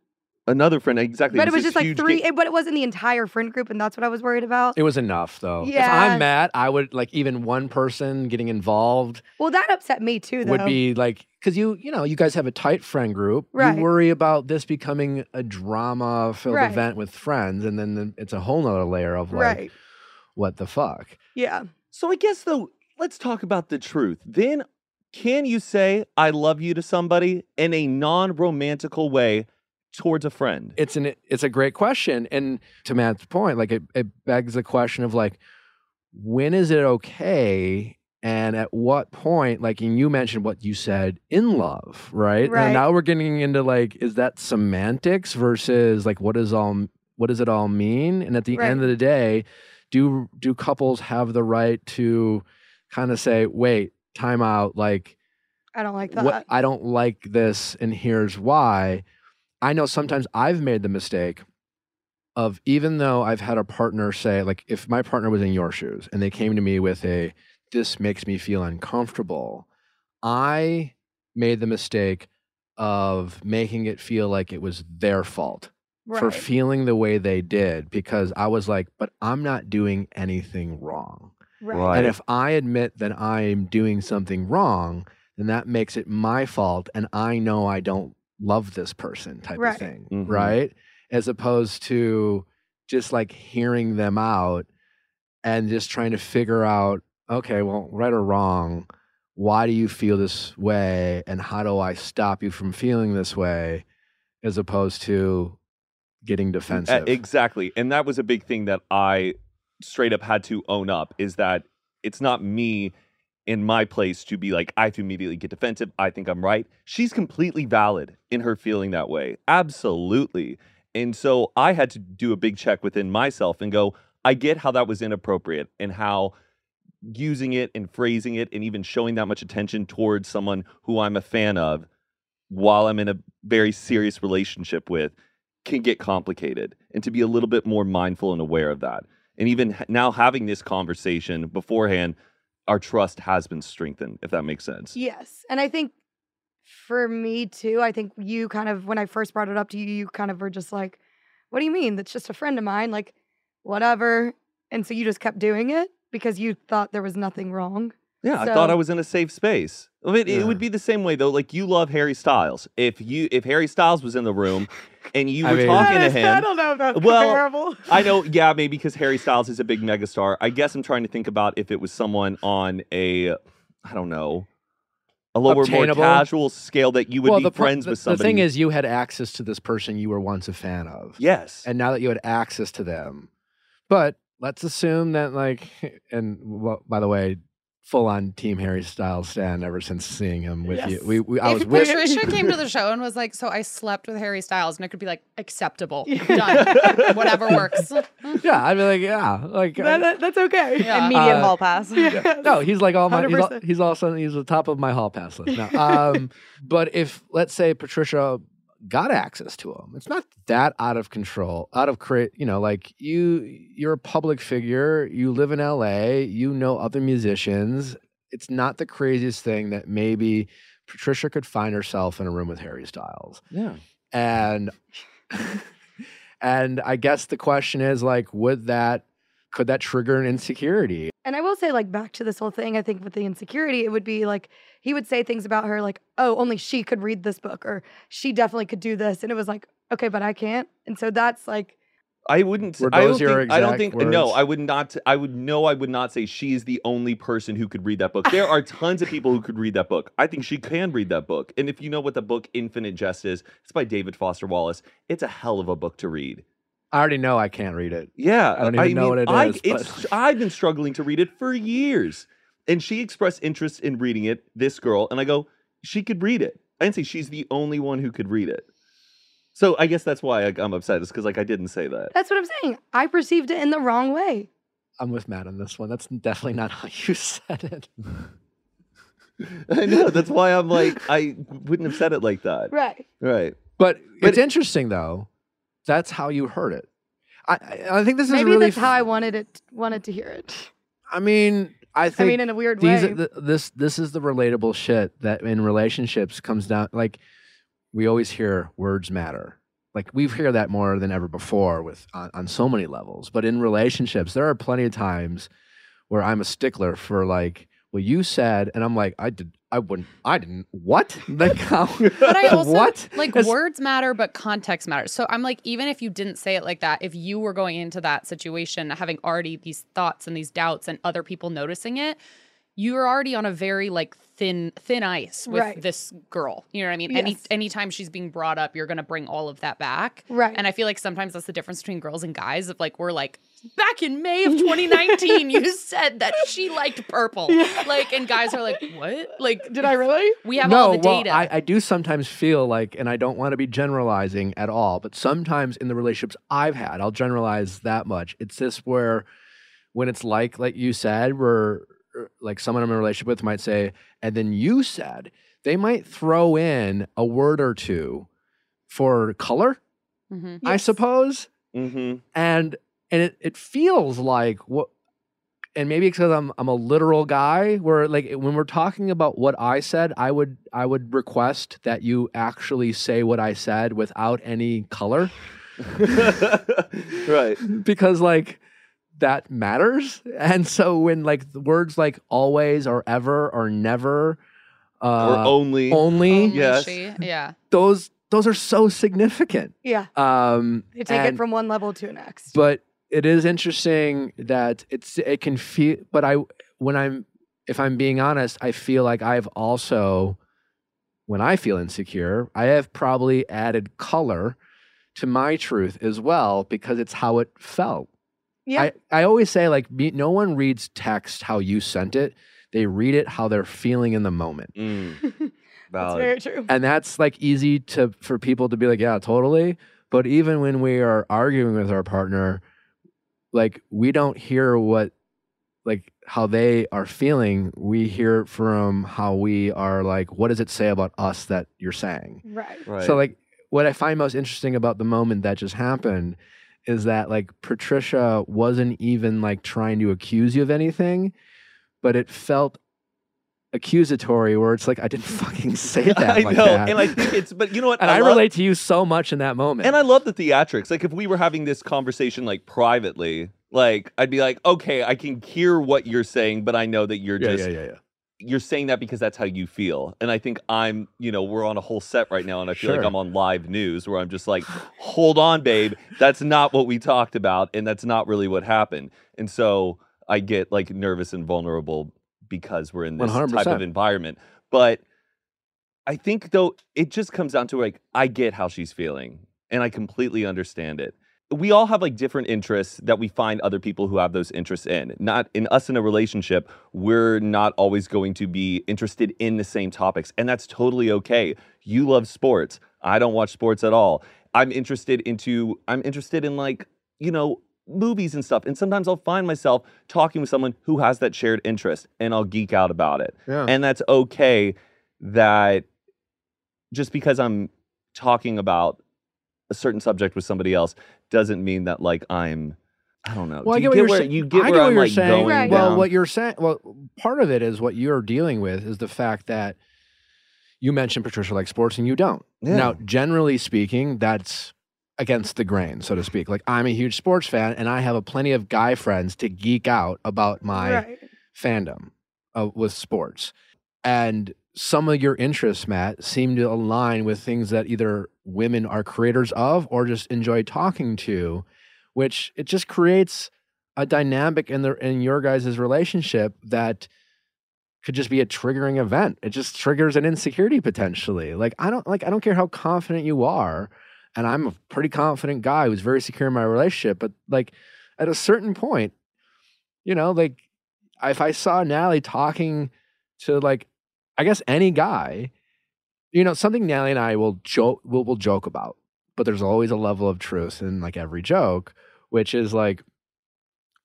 another friend exactly. but it was just like three. It, but it wasn't the entire friend group, and that's what I was worried about. It was enough though. Yeah. If I'm Matt, I would like even one person getting involved well, that upset me too, though. would be like because you you know you guys have a tight friend group. Right. You worry about this becoming a drama filled Right. event with friends, and then the, it's a whole nother layer of like right. what the fuck. Yeah. So I guess though, let's talk about the truth. Then can you say I love you to somebody in a non-romantical way towards a friend? It's an it's a great question, and to Matt's point, like it, it begs the question of like when is it okay and at what point like and you mentioned what you said in love right, Right. and now we're getting into like is that semantics versus like what is all what does it all mean and at the Right. end of the day do do couples have the right to kind of say wait time out like I don't like that. what I don't like this, and here's why. I know sometimes I've made the mistake of even though I've had a partner say, like, if my partner was in your shoes and they came to me with a, this makes me feel uncomfortable, I made the mistake of making it feel like it was their fault for feeling the way they did because I was like, but I'm not doing anything wrong. Right. Right. And if I admit that I'm doing something wrong, then that makes it my fault. And I know I don't love this person type Right. of thing. Mhm. Right. As opposed to just like hearing them out and just trying to figure out, okay, well, right or wrong, why do you feel this way? And how do I stop you from feeling this way? As opposed to getting defensive. exactly. And that was a big thing that I straight up had to own up is that it's not me in my place to be like, I have to immediately get defensive. I think I'm right. She's completely valid in her feeling that way. Absolutely. And so I had to do a big check within myself and go, I get how that was inappropriate and how using it and phrasing it and even showing that much attention towards someone who I'm a fan of while I'm in a very serious relationship with can get complicated and to be a little bit more mindful and aware of that. And even now having this conversation beforehand, our trust has been strengthened, if that makes sense. Yes. And I think for me too, I think you kind of, when I first brought it up to you, you kind of were just like, what do you mean? That's just a friend of mine. Like, whatever. And so you just kept doing it because you thought there was nothing wrong. Yeah, I thought I was in a safe space. I mean, It would be the same way though. Like you love Harry Styles. If you if Harry Styles was in the room and you I were mean- talking to him, I don't know if that's Well, comparable. I know, yeah, maybe because Harry Styles is a big megastar. I guess I'm trying to think about if it was someone on a, I don't know, a lower, Obtainable. more casual scale that you would well, be the, friends the, with the thing is, you had access to this person you were once a fan of. yes, and now that you had access to them but let's assume that like and well, by the way full on team harry styles stand ever since seeing him with you we, we i was if with Patricia came to the <laughs> show and was like, "So I slept with Harry Styles," and it could be like acceptable, done, whatever works. <laughs> yeah i'd be like yeah like That- that- that's okay. Yeah. Immediate Uh, hall pass. <laughs> Yes. no he's like all my he's, all, 100%. he's also he's the top of my hall pass list now um but if let's say patricia got access to them. it's not that out of control out of create you know like you you're a public figure you live in la you know other musicians it's not the craziest thing that maybe patricia could find herself in a room with harry styles yeah. and <laughs> and i guess the question is like would that could that trigger an insecurity And I will say, like, back to this whole thing, I think with the insecurity, it would be like he would say things about her, like, oh, only she could read this book, or she definitely could do this. And it was like, okay, but I can't. And so that's like, I wouldn't. Were I don't those your think. I don't exact think. No. I would not. I would no. I would not say she's the only person who could read that book. There are tons of people who could read that book. I think she can read that book. And if you know what the book Infinite Jest is, it's by David Foster Wallace. It's a hell of a book to read. I already know i can't read it Yeah, I don't even know what it I, is, but- It's, I've been struggling to read it for years, and she expressed interest in reading it. This girl, and I go, she could read it. I didn't say she's the only one who could read it. So I guess that's why I, I'm upset. Is because like I didn't say that. that's what I'm saying. I perceived it in the wrong way. i'm with matt on this one that's definitely not how you <laughs> said it I know. That's why I'm like I wouldn't have said it like that. Right. Right. but, But- it's interesting though that's how you heard it i i think this is Maybe really that's how I wanted it, wanted to hear it. i mean i think I mean, in a weird these way. the, this this is the relatable shit that in relationships comes down like we always hear words matter like we hear that more than ever before with on, on so many levels but in relationships there are plenty of times where i'm a stickler for like well you said and i'm like i did i wouldn't i didn't what? <laughs> Like how? But I <laughs> also what? like It's- words matter, but context matters. So I'm like, even if you didn't say it like that, if you were going into that situation having already these thoughts and these doubts and other people noticing it, you're already on a very like thin thin ice with Right. this girl. You know what I mean? Any Yes. anytime she's being brought up, you're gonna bring all of that back. right. And I feel like sometimes that's the difference between girls and guys. Of like, we're like, back in May of 2019, you <laughs> said that she liked purple. Yeah. Like, and guys are like, what? Like, Did I really? we have no, all the well, data. I, I do sometimes feel like, and I don't want to be generalizing at all, but sometimes in the relationships I've had, I'll generalize that much. It's this where, when it's like, like you said, where er, like someone I'm in a relationship with might say, and then you said, they might throw in a word or two for color, Mhm. I Yes. suppose, Mm-hmm. and and it it feels like what and maybe because I'm I'm a literal guy where like when we're talking about what I said, I would I would request that you actually say what I said without any color <laughs> right. <laughs> because like that matters. <laughs> And so when like the words like always or ever or never or uh, only. only Only Yes. she. Yeah. those those are so significant. Yeah. Um They take and- it from one level to the next. but it is interesting that it's it can feel but i when i'm if i'm being honest i feel like i've also when i feel insecure i have probably added color to my truth as well because it's how it felt. Yeah. I, I always say like me, no one reads text how you sent it. They read it how they're feeling in the moment. Mm, <laughs> That's very true. And that's like easy to for people to be like, yeah, totally. But even when we are arguing with our partner, like we don't hear what like how they are feeling. We hear from how we are like, what does it say about us that you're saying? Right. Right. So like what I find most interesting about the moment that just happened is that like Patricia wasn't even like trying to accuse you of anything, but it felt accusatory where it's like I didn't <laughs> fucking say that. I like know, that. and I think it's, but you know what? <laughs> and I, love- relate to you so much in that moment. And I love the theatrics. Like if we were having this conversation like privately, like I'd be like, okay, I can hear what you're saying, but I know that you're yeah, just yeah, yeah, yeah. You're saying that because that's how you feel. And I think I'm, you know, we're on a whole set right now, and I feel like I'm on live news where I'm just like, hold on, babe, that's not what we talked about, and that's not really what happened. And so I get like nervous and vulnerable because we're in this type of environment. But I think though it just comes down to like I get how she's feeling and I completely understand it. We all have like different interests that we find other people who have those interests in. Not in us in a relationship, we're not always going to be interested in the same topics and that's totally okay. You love sports. I don't watch sports at all. I'm interested into I'm interested in like, you know, movies and stuff. And sometimes I'll find myself talking with someone who has that shared interest and I'll geek out about it. Yeah. And that's okay that just because I'm talking about a certain subject with somebody else doesn't mean that like I'm I don't know. Well, Do I you get what get you're where saying. you get I where get what I'm you're like saying. going Right. Well, what you're saying, well, part of it is what you're dealing with is the fact that you mentioned Patricia like sports and you don't. Yeah. Now, generally speaking, that's against the grain, so to speak. Like I'm a huge sports fan, and I have a plenty of guy friends to geek out about my right. fandom uh, with sports. And some of your interests, Matt, seem to align with things that either women are creators of or just enjoy talking to, which it just creates a dynamic in the in your guys' relationship that could just be a triggering event. It just triggers an insecurity potentially. Like I don't like I don't care how confident you are, and I'm a pretty confident guy who's very secure in my relationship, but like at a certain point, you know, like if I saw Natalie talking to like, I guess any guy, you know, something Natalie and I will joke will will joke about, but there's always a level of truth in like every joke, which is like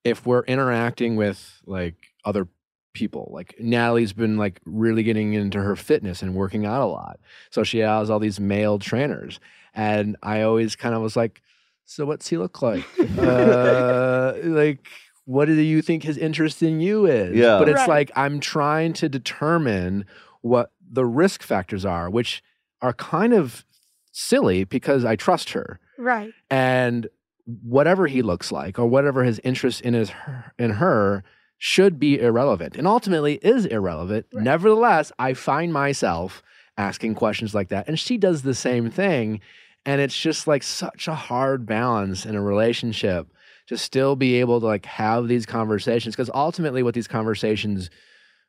if we're interacting with like other people, like Natalie's been like really getting into her fitness and working out a lot. So she has all these male trainers. And I always kind of was like, so what's he look like? uh, <laughs> like, what do you think his interest in you is? Yeah. But it's Right. like I'm trying to determine what the risk factors are, which are kind of silly because I trust her. Right. And whatever he looks like or whatever his interest in his in her should be irrelevant and ultimately is irrelevant. Right. Nevertheless, I find myself asking questions like that and she does the same thing and it's just like such a hard balance in a relationship to still be able to like have these conversations because ultimately what these conversations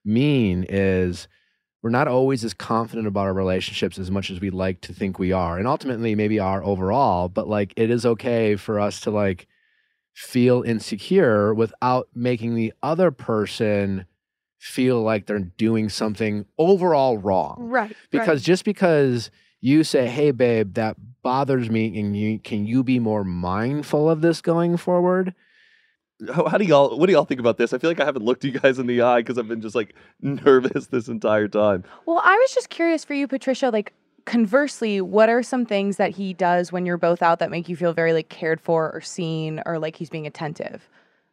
mean is we're not always as confident about our relationships as much as we like to think we are. And ultimately maybe are overall but like it is okay for us to like feel insecure without making the other person feel like they're doing something overall wrong. Right. because just because you say hey babe that bothers me and you can you be more mindful of this going forward how, how do y'all what do y'all think about this? I feel like I haven't looked you guys in the eye because I've been just like nervous <laughs> this entire time. Well, I was just curious for you, Patricia, like conversely, what are some things that he does when you're both out that make you feel very like cared for or seen or like he's being attentive?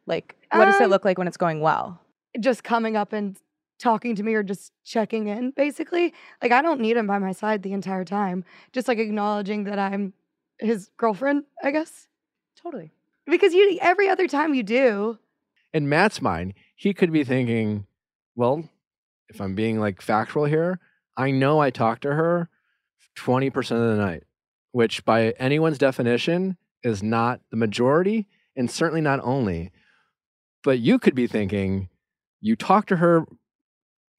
Like what does it Um, look like when it's going well? just coming up and talking to me or just checking in basically like i don't need him by my side the entire time just like acknowledging that i'm his girlfriend i guess Totally. Because you every other time you do in Matt's mind, he could be thinking, well, if I'm being like factual here, I know I talk to her 20% of the night, which by anyone's definition is not the majority and certainly not only. But you could be thinking, you talk to her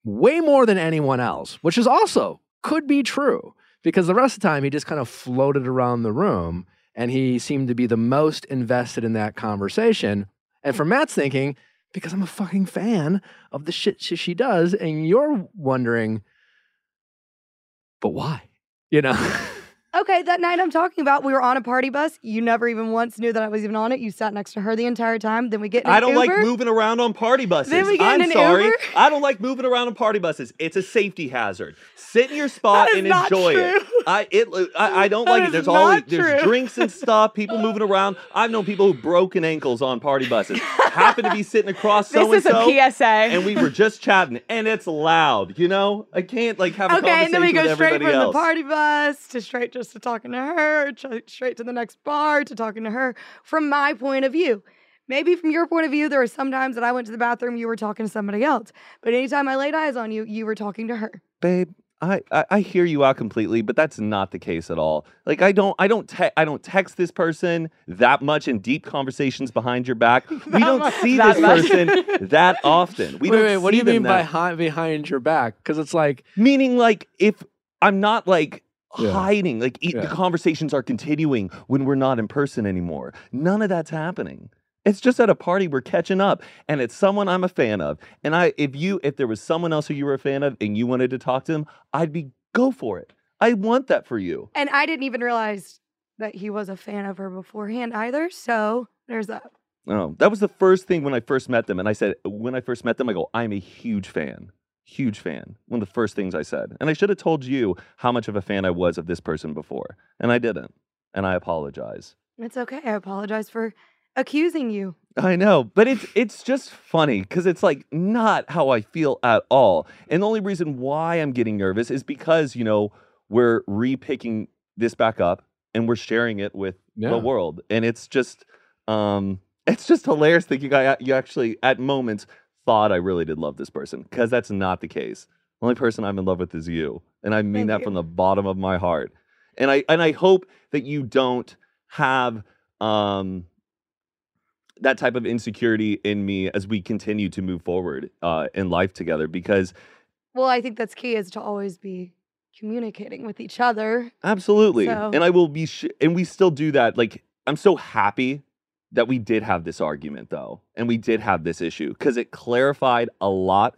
way more than anyone else, which is also could be true because the rest of the time he just kind of floated around the room and he seemed to be the most invested in that conversation. And from Matt's thinking, because I'm a fucking fan of the shit she does, and you're wondering, but why? You know? <laughs> Okay, that night I'm talking about, we were on a party bus. You never even once knew that I was even on it. You sat next to her the entire time. Then we get I don't Uber. like moving around on party buses. Then we get I'm in an sorry. Uber. I don't like moving around on party buses. It's a safety hazard. Sit in your spot and enjoy it. I it I, I don't That like it. There's always there's drinks and stuff, people <laughs> moving around. I've known people who've broken ankles on party buses. Happen to be sitting across <laughs> This so and is a so. PSA. And we were just chatting, and it's loud. You know, I can't like have a conversation. Okay, and then we go straight from else. the party bus to straight just to talking to her, tr- straight to the next bar to talking to her. From my point of view, maybe from your point of view, there were some times that I went to the bathroom, you were talking to somebody else. But anytime I laid eyes on you, you were talking to her. babe I, I I hear you out completely but that's not the case at all like i don't i don't te- i don't text this person that much in deep conversations behind your back <laughs> we don't much. see this much. person that often we wait, don't wait, what do you mean by that- hi- behind your back? Because it's like, meaning like if i'm not like Yeah. hiding like e- the conversations are continuing when we're not in person anymore none of that's happening it's just at a party we're catching up and it's someone i'm a fan of and i if you if there was someone else who you were a fan of and you wanted to talk to them i'd be go for it i want that for you And I didn't even realize that he was a fan of her beforehand either. So there's that. Oh, that was the first thing when I first met them. And I said, when I first met them, I go, I'm a huge fan. Huge fan. One of the first things I said. And I should have told you how much of a fan I was of this person before. And I didn't. And I apologize. It's okay. I apologize for accusing you. I know, but it's it's just funny because it's like not how I feel at all. And the only reason why I'm getting nervous is because, you know, we're repicking this back up and we're sharing it with Yeah. the world. And it's just um <laughs> it's just hilarious that you guys you actually at moments thought I really did love this person because that's not the case. The only person I'm in love with is you. And I mean Thank that you. from the bottom of my heart. And I and I hope that you don't have um that type of insecurity in me as we continue to move forward uh, in life together because Well, I think that's key is to always be communicating with each other. absolutely So- and i will be sh- and we still do that like i'm so happy that we did have this argument though and we did have this issue because it clarified a lot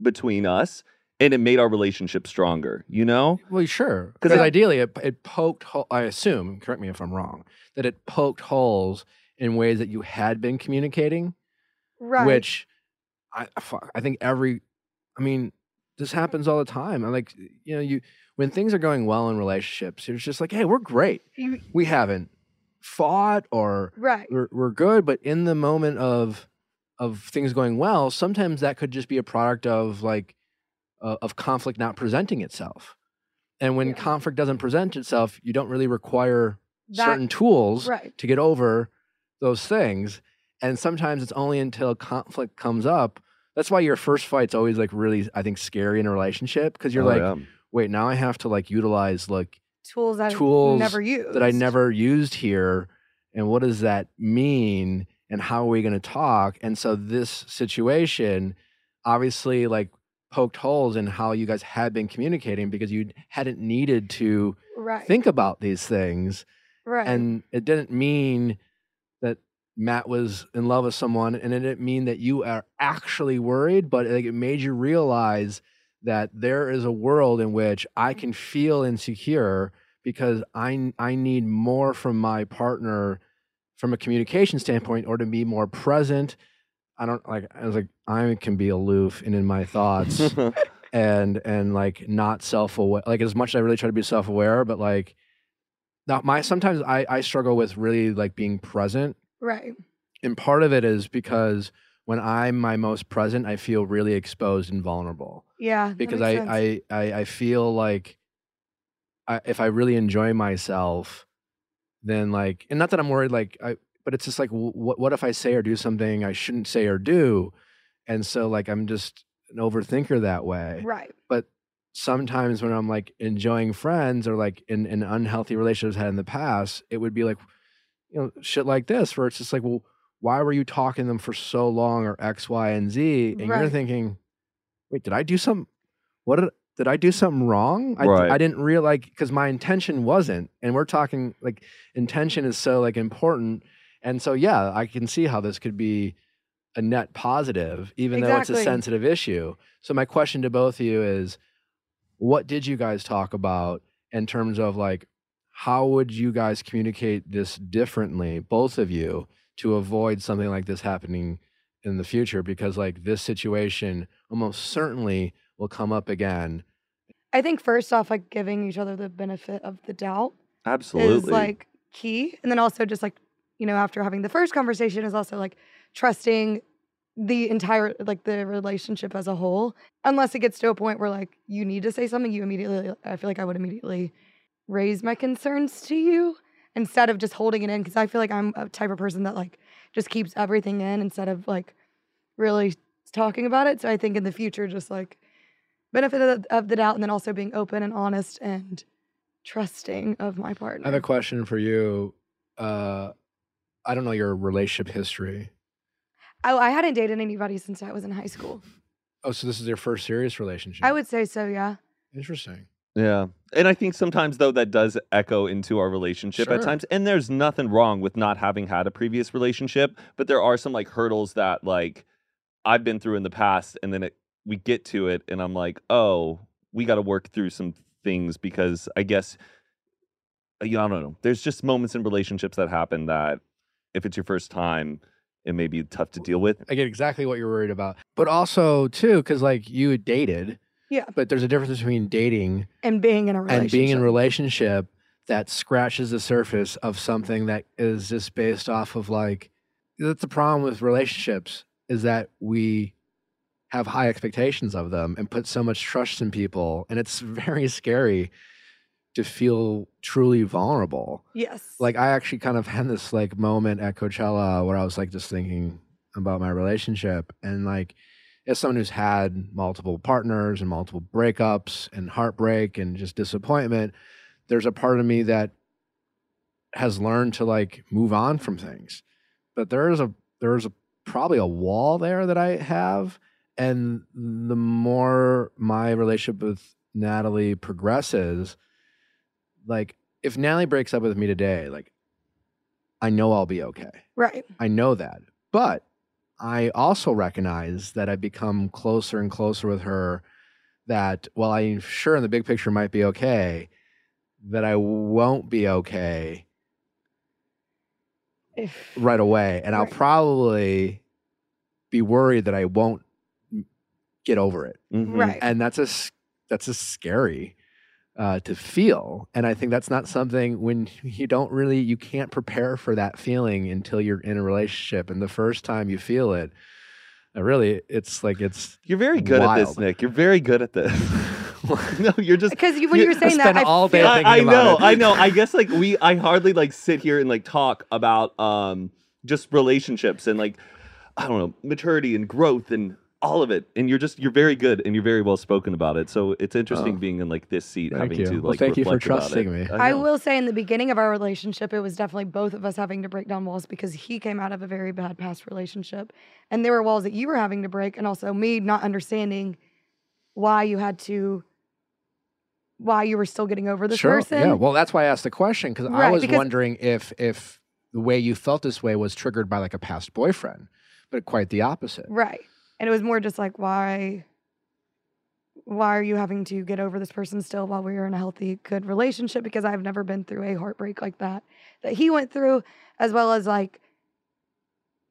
between us and it made our relationship stronger you know well, sure. Because it- ideally, it, it poked, ho- I assume, correct me if I'm wrong, that it poked holes in ways that you had been communicating, Right. which I, fuck, I think every, I mean, this happens all the time. I like, you know, you, when things are going well in relationships, it's just like, hey, we're great. You- We haven't fought or right. we're, we're good but in the moment of of things going well sometimes that could just be a product of like uh, of conflict not presenting itself and when Yeah. conflict doesn't present itself you don't really require That- certain tools Right. to get over those things and sometimes it's only until conflict comes up that's why your first fight's always like really i think scary in a relationship because you're Oh, like yeah. wait now i have to like utilize like Tools that tools never used. that I never used here. And what does that mean? And how are we going to talk? And so this situation obviously like poked holes in how you guys had been communicating because you hadn't needed to Right. think about these things. right. And it didn't mean that Matt was in love with someone and it didn't mean that you are actually worried, but like, it made you realize that there is a world in which I can mm. feel insecure because I I need more from my partner from a communication standpoint or to be more present. I don't like I was like I can be aloof and in my thoughts <laughs> and and like not self-aware like as much as I really try to be self-aware but like now my sometimes I I struggle with really like being present right. and part of it is because when I'm my most present I feel really exposed and vulnerable Yeah. because I. I I I feel like I, if I really enjoy myself, then like, and not that I'm worried, like I, but it's just like, what what if I say or do something I shouldn't say or do, and so like I'm just an overthinker that way. right. But sometimes when I'm like enjoying friends or like in, in unhealthy relationships I had in the past, it would be like, you know, shit like this where it's just like, well, why were you talking to them for so long or X, Y, and Z? And you're thinking, wait, did I do some? What did did I do something wrong? I, Right. I didn't realize because my intention wasn't, and we're talking like intention is so like important, and so yeah, I can see how this could be a net positive, even though it's a sensitive issue. So my question to both of you is, what did you guys talk about in terms of like how would you guys communicate this differently, both of you, to avoid something like this happening in the future? Because like this situation almost certainly will come up again. I think first off, like giving each other the benefit of the doubt Absolutely. is like key. And then also just like, you know, after having the first conversation is also like trusting the entire like the relationship as a whole. Unless it gets to a point where like you need to say something, you immediately I feel like I would immediately raise my concerns to you instead of just holding it in because I feel like I'm a type of person that like just keeps everything in instead of like really talking about it. So I think in the future just like benefit of the, of the doubt and then also being open and honest and trusting of my partner. I have a question for you. Uh, I don't know your relationship history. Oh, I hadn't dated anybody since I was in high school. Oh, so this is your first serious relationship? I would say so, yeah. Interesting. Yeah. And I think sometimes though that does echo into our relationship at times. And there's nothing wrong with not having had a previous relationship, but there are some like hurdles that like I've been through in the past and then it, we get to it and I'm like, "Oh, we got to work through some things because I guess uh, yeah, I don't know. There's just moments in relationships that happen that if it's your first time, it may be tough to deal with. I get exactly what you're worried about, but also too, because like you had dated. Yeah. But there's a difference between dating And being in a relationship. and being in a relationship that scratches the surface of something that is just based off of like that's the problem with relationships is that we have high expectations of them and put so much trust in people and it's very scary to feel truly vulnerable Yes. like I actually kind of had this like moment at Coachella where I was like just thinking about my relationship and like as someone who's had multiple partners and multiple breakups and heartbreak and just disappointment, there's a part of me that has learned to like move on from things. But there is a there's a probably a wall there that I have and the more my relationship with Natalie progresses, like if Natalie breaks up with me today, like I know I'll be okay. right. I know that. But I also recognize that I've become closer and closer with her that while I'm sure in the big picture might be okay, that I won't be okay If right away. And I'll probably be worried that I won't get over it. Mhm. right. And that's a s- that's a scary uh, to feel. And I think that's not something when you don't really you can't prepare for that feeling until you're in a relationship. And the first time you feel it, uh, really, it's like it's You're very good at this, Nick. You're very good at this. <laughs> no, you're just because you, when you- you were saying that, spend I all day feel- I, thinking I about know, it. I know. I guess like we, I hardly like sit here and like talk about um just relationships and like I don't know maturity and growth and all of it. And you're just you're very good and you're very well spoken about it. So it's interesting Oh. being in like this seat, Thank having you. to Well, like thank you for trusting me. I know. will say in the beginning of our relationship, it was definitely both of us having to break down walls because he came out of a very bad past relationship. And there were walls that you were having to break, and also me not understanding why you had to, why you were still getting over this sure. person. Yeah. Well, that's why I asked the question because I Right, was because- wondering if if the way you felt this way was triggered by like a past boyfriend, but quite the opposite. Right. And it was more just like, why why are you having to get over this person still while we were in a healthy, good relationship? Because I've never been through a heartbreak like that that he went through, as well as like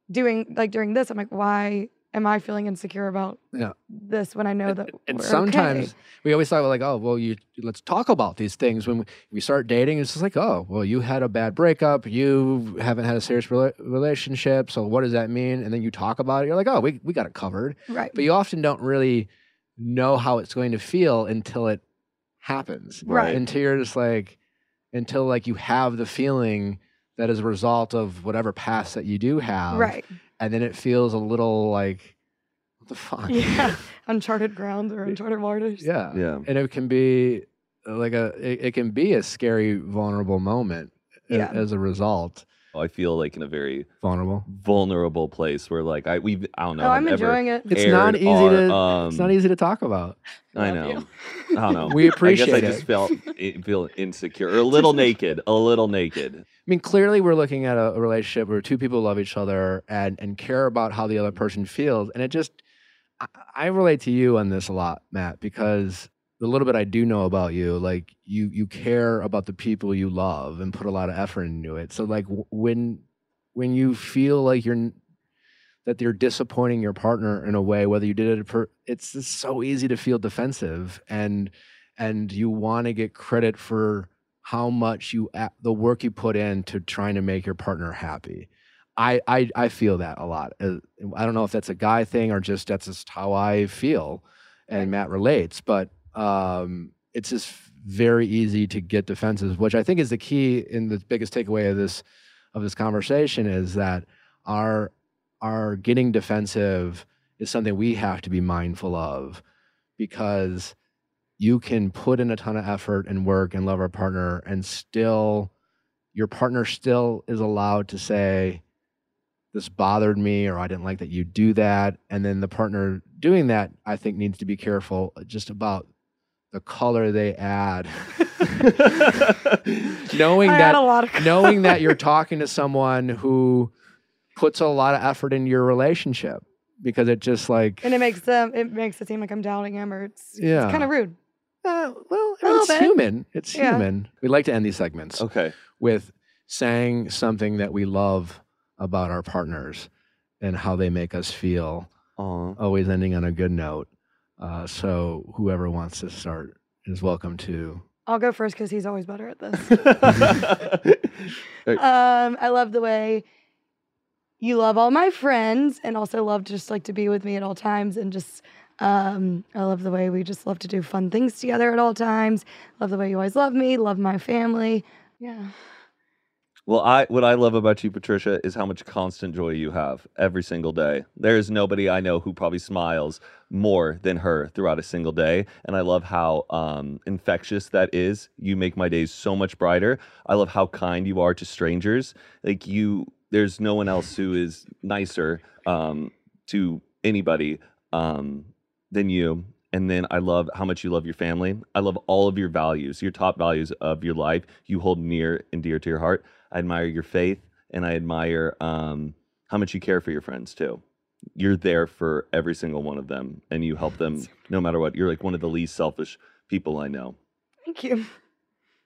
doing like during this, I'm like, why am I feeling insecure about Yeah. this when I know that And we're sometimes okay? we always thought like, oh, well, you let's talk about these things when we, we start dating. It's just like, oh, well, you had a bad breakup, you haven't had a serious rela- relationship, so what does that mean? And then you talk about it. You're like, oh, we we got it covered. right. But you often don't really know how it's going to feel until it happens. Right. Until you're just like, until like you have the feeling that is a result of whatever past that you do have. Right. And then it feels a little like, what the fuck? Yeah. <laughs> Uncharted ground or uncharted waters. Yeah. Yeah. And it can be like a it, it can be a scary vulnerable moment Yeah. as a result. I feel like in a very vulnerable, vulnerable place where like I we I don't know. Oh, I'm enjoying it. It's not easy our, to. Um, it's not easy to talk about. I know. you. I don't know. <laughs> We appreciate I guess I it. just felt feel insecure, or a little <laughs> naked, a little naked. I mean, clearly, we're looking at a, a relationship where two people love each other and and care about how the other person feels, and it just. I, I relate to you on this a lot, Matt, because the little bit I do know about you, like you you care about the people you love and put a lot of effort into it. So like when when you feel like you're that you're disappointing your partner in a way, whether you did it for it's just so easy to feel defensive and and you want to get credit for how much you the work you put in to trying to make your partner happy. I I, I feel that a lot. Uh, I don't know if that's a guy thing or just that's just how I feel, and Matt relates. But um, it's just very easy to get defensive, which I think is the key in the biggest takeaway of this of this conversation is that our our getting defensive is something we have to be mindful of because you can put in a ton of effort and work and love our partner and still your partner still is allowed to say this bothered me or I didn't like that you do that and then the partner doing that I think needs to be careful just about the color they add <laughs> knowing I that had a lot of <laughs> knowing that you're talking to someone who puts a lot of effort into your relationship because it just like and it makes them it makes it seem like I'm doubting him or it's Yeah. it's kind of rude. uh, well A little it's bit. human it's Yeah. human we like to end these segments Okay. with saying something that we love about our partners and how they make us feel Aw. always ending on a good note uh, so whoever wants to start is welcome to I'll go first because he's always better at this. <laughs> Um, I love the way you love all my friends and also love just like to be with me at all times and just um, I love the way we just love to do fun things together at all times. Love the way you always love me, love my family. Yeah. Well, I what I love about you, Patricia, is how much constant joy you have every single day. There is nobody I know who probably smiles more than her throughout a single day, and I love how um, infectious that is. You make my days so much brighter. I love how kind you are to strangers. Like you, there's no one else who is nicer um, to anybody um, than you. And then I love how much you love your family. I love all of your values, your top values of your life. You hold near and dear to your heart. I admire your faith, and I admire um, how much you care for your friends too. You're there for every single one of them, and you help them no matter what. You're like one of the least selfish people I know. Thank you.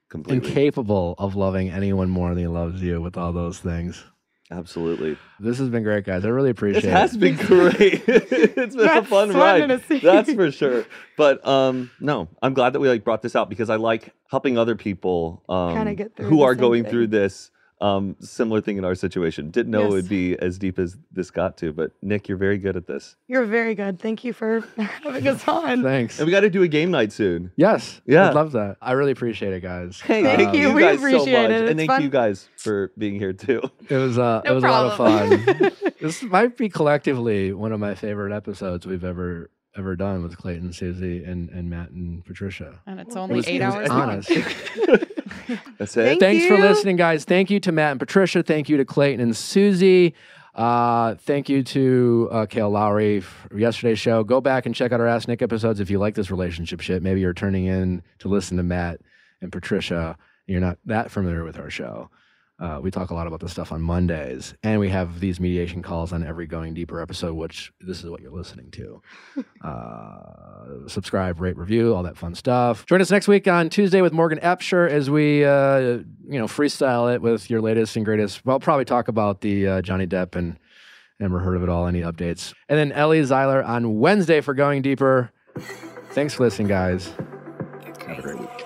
Completely, incapable of loving anyone more than he loves you with all those things absolutely. this has been great guys i really appreciate It has been great. <laughs> it's been a fun ride. in his. That's for sure. But um, no, I'm glad that we like brought this out because I like helping other people um, Kinda get through who are going thing. through this um, similar thing in our situation. Didn't know it would be as deep as this got to, but Nick, you're very good at this. You're very good. Thank you for <laughs> having us on. <laughs> thanks And we got to do a game night soon. yes Yeah. i'd love that i really appreciate it guys Hey, Thank thank you. you We guys so appreciate much, it. and thank fun. you guys for being here too. it was uh it No was a lot of fun <laughs> this might be collectively one of my favorite episodes we've ever ever done with clayton susie and and matt and patricia And it's Well, only was- eight it was hours honest. <laughs> That's it. Thank thanks for listening, guys. Thank you to Matt and Patricia. Thank you to Clayton and Susie. Uh, thank you to uh, Kail Lowry for yesterday's show. Go back and check out our Ask Nick episodes if you like this relationship shit. Maybe you're turning in to listen to Matt and Patricia. And you're not that familiar with our show. Uh, we talk a lot about this stuff on Mondays, and we have these mediation calls on every Going Deeper episode, which this is what you're listening to. <laughs> Uh, subscribe, rate, review, all that fun stuff. Join us next week on Tuesday with Morgan Absher as we, uh, you know, freestyle it with your latest and greatest. Well, probably talk about the uh, Johnny Depp and Amber Heard of It All, any updates. And then Ellie Zeiler on Wednesday for Going Deeper. Thanks for listening, guys. Have a great week.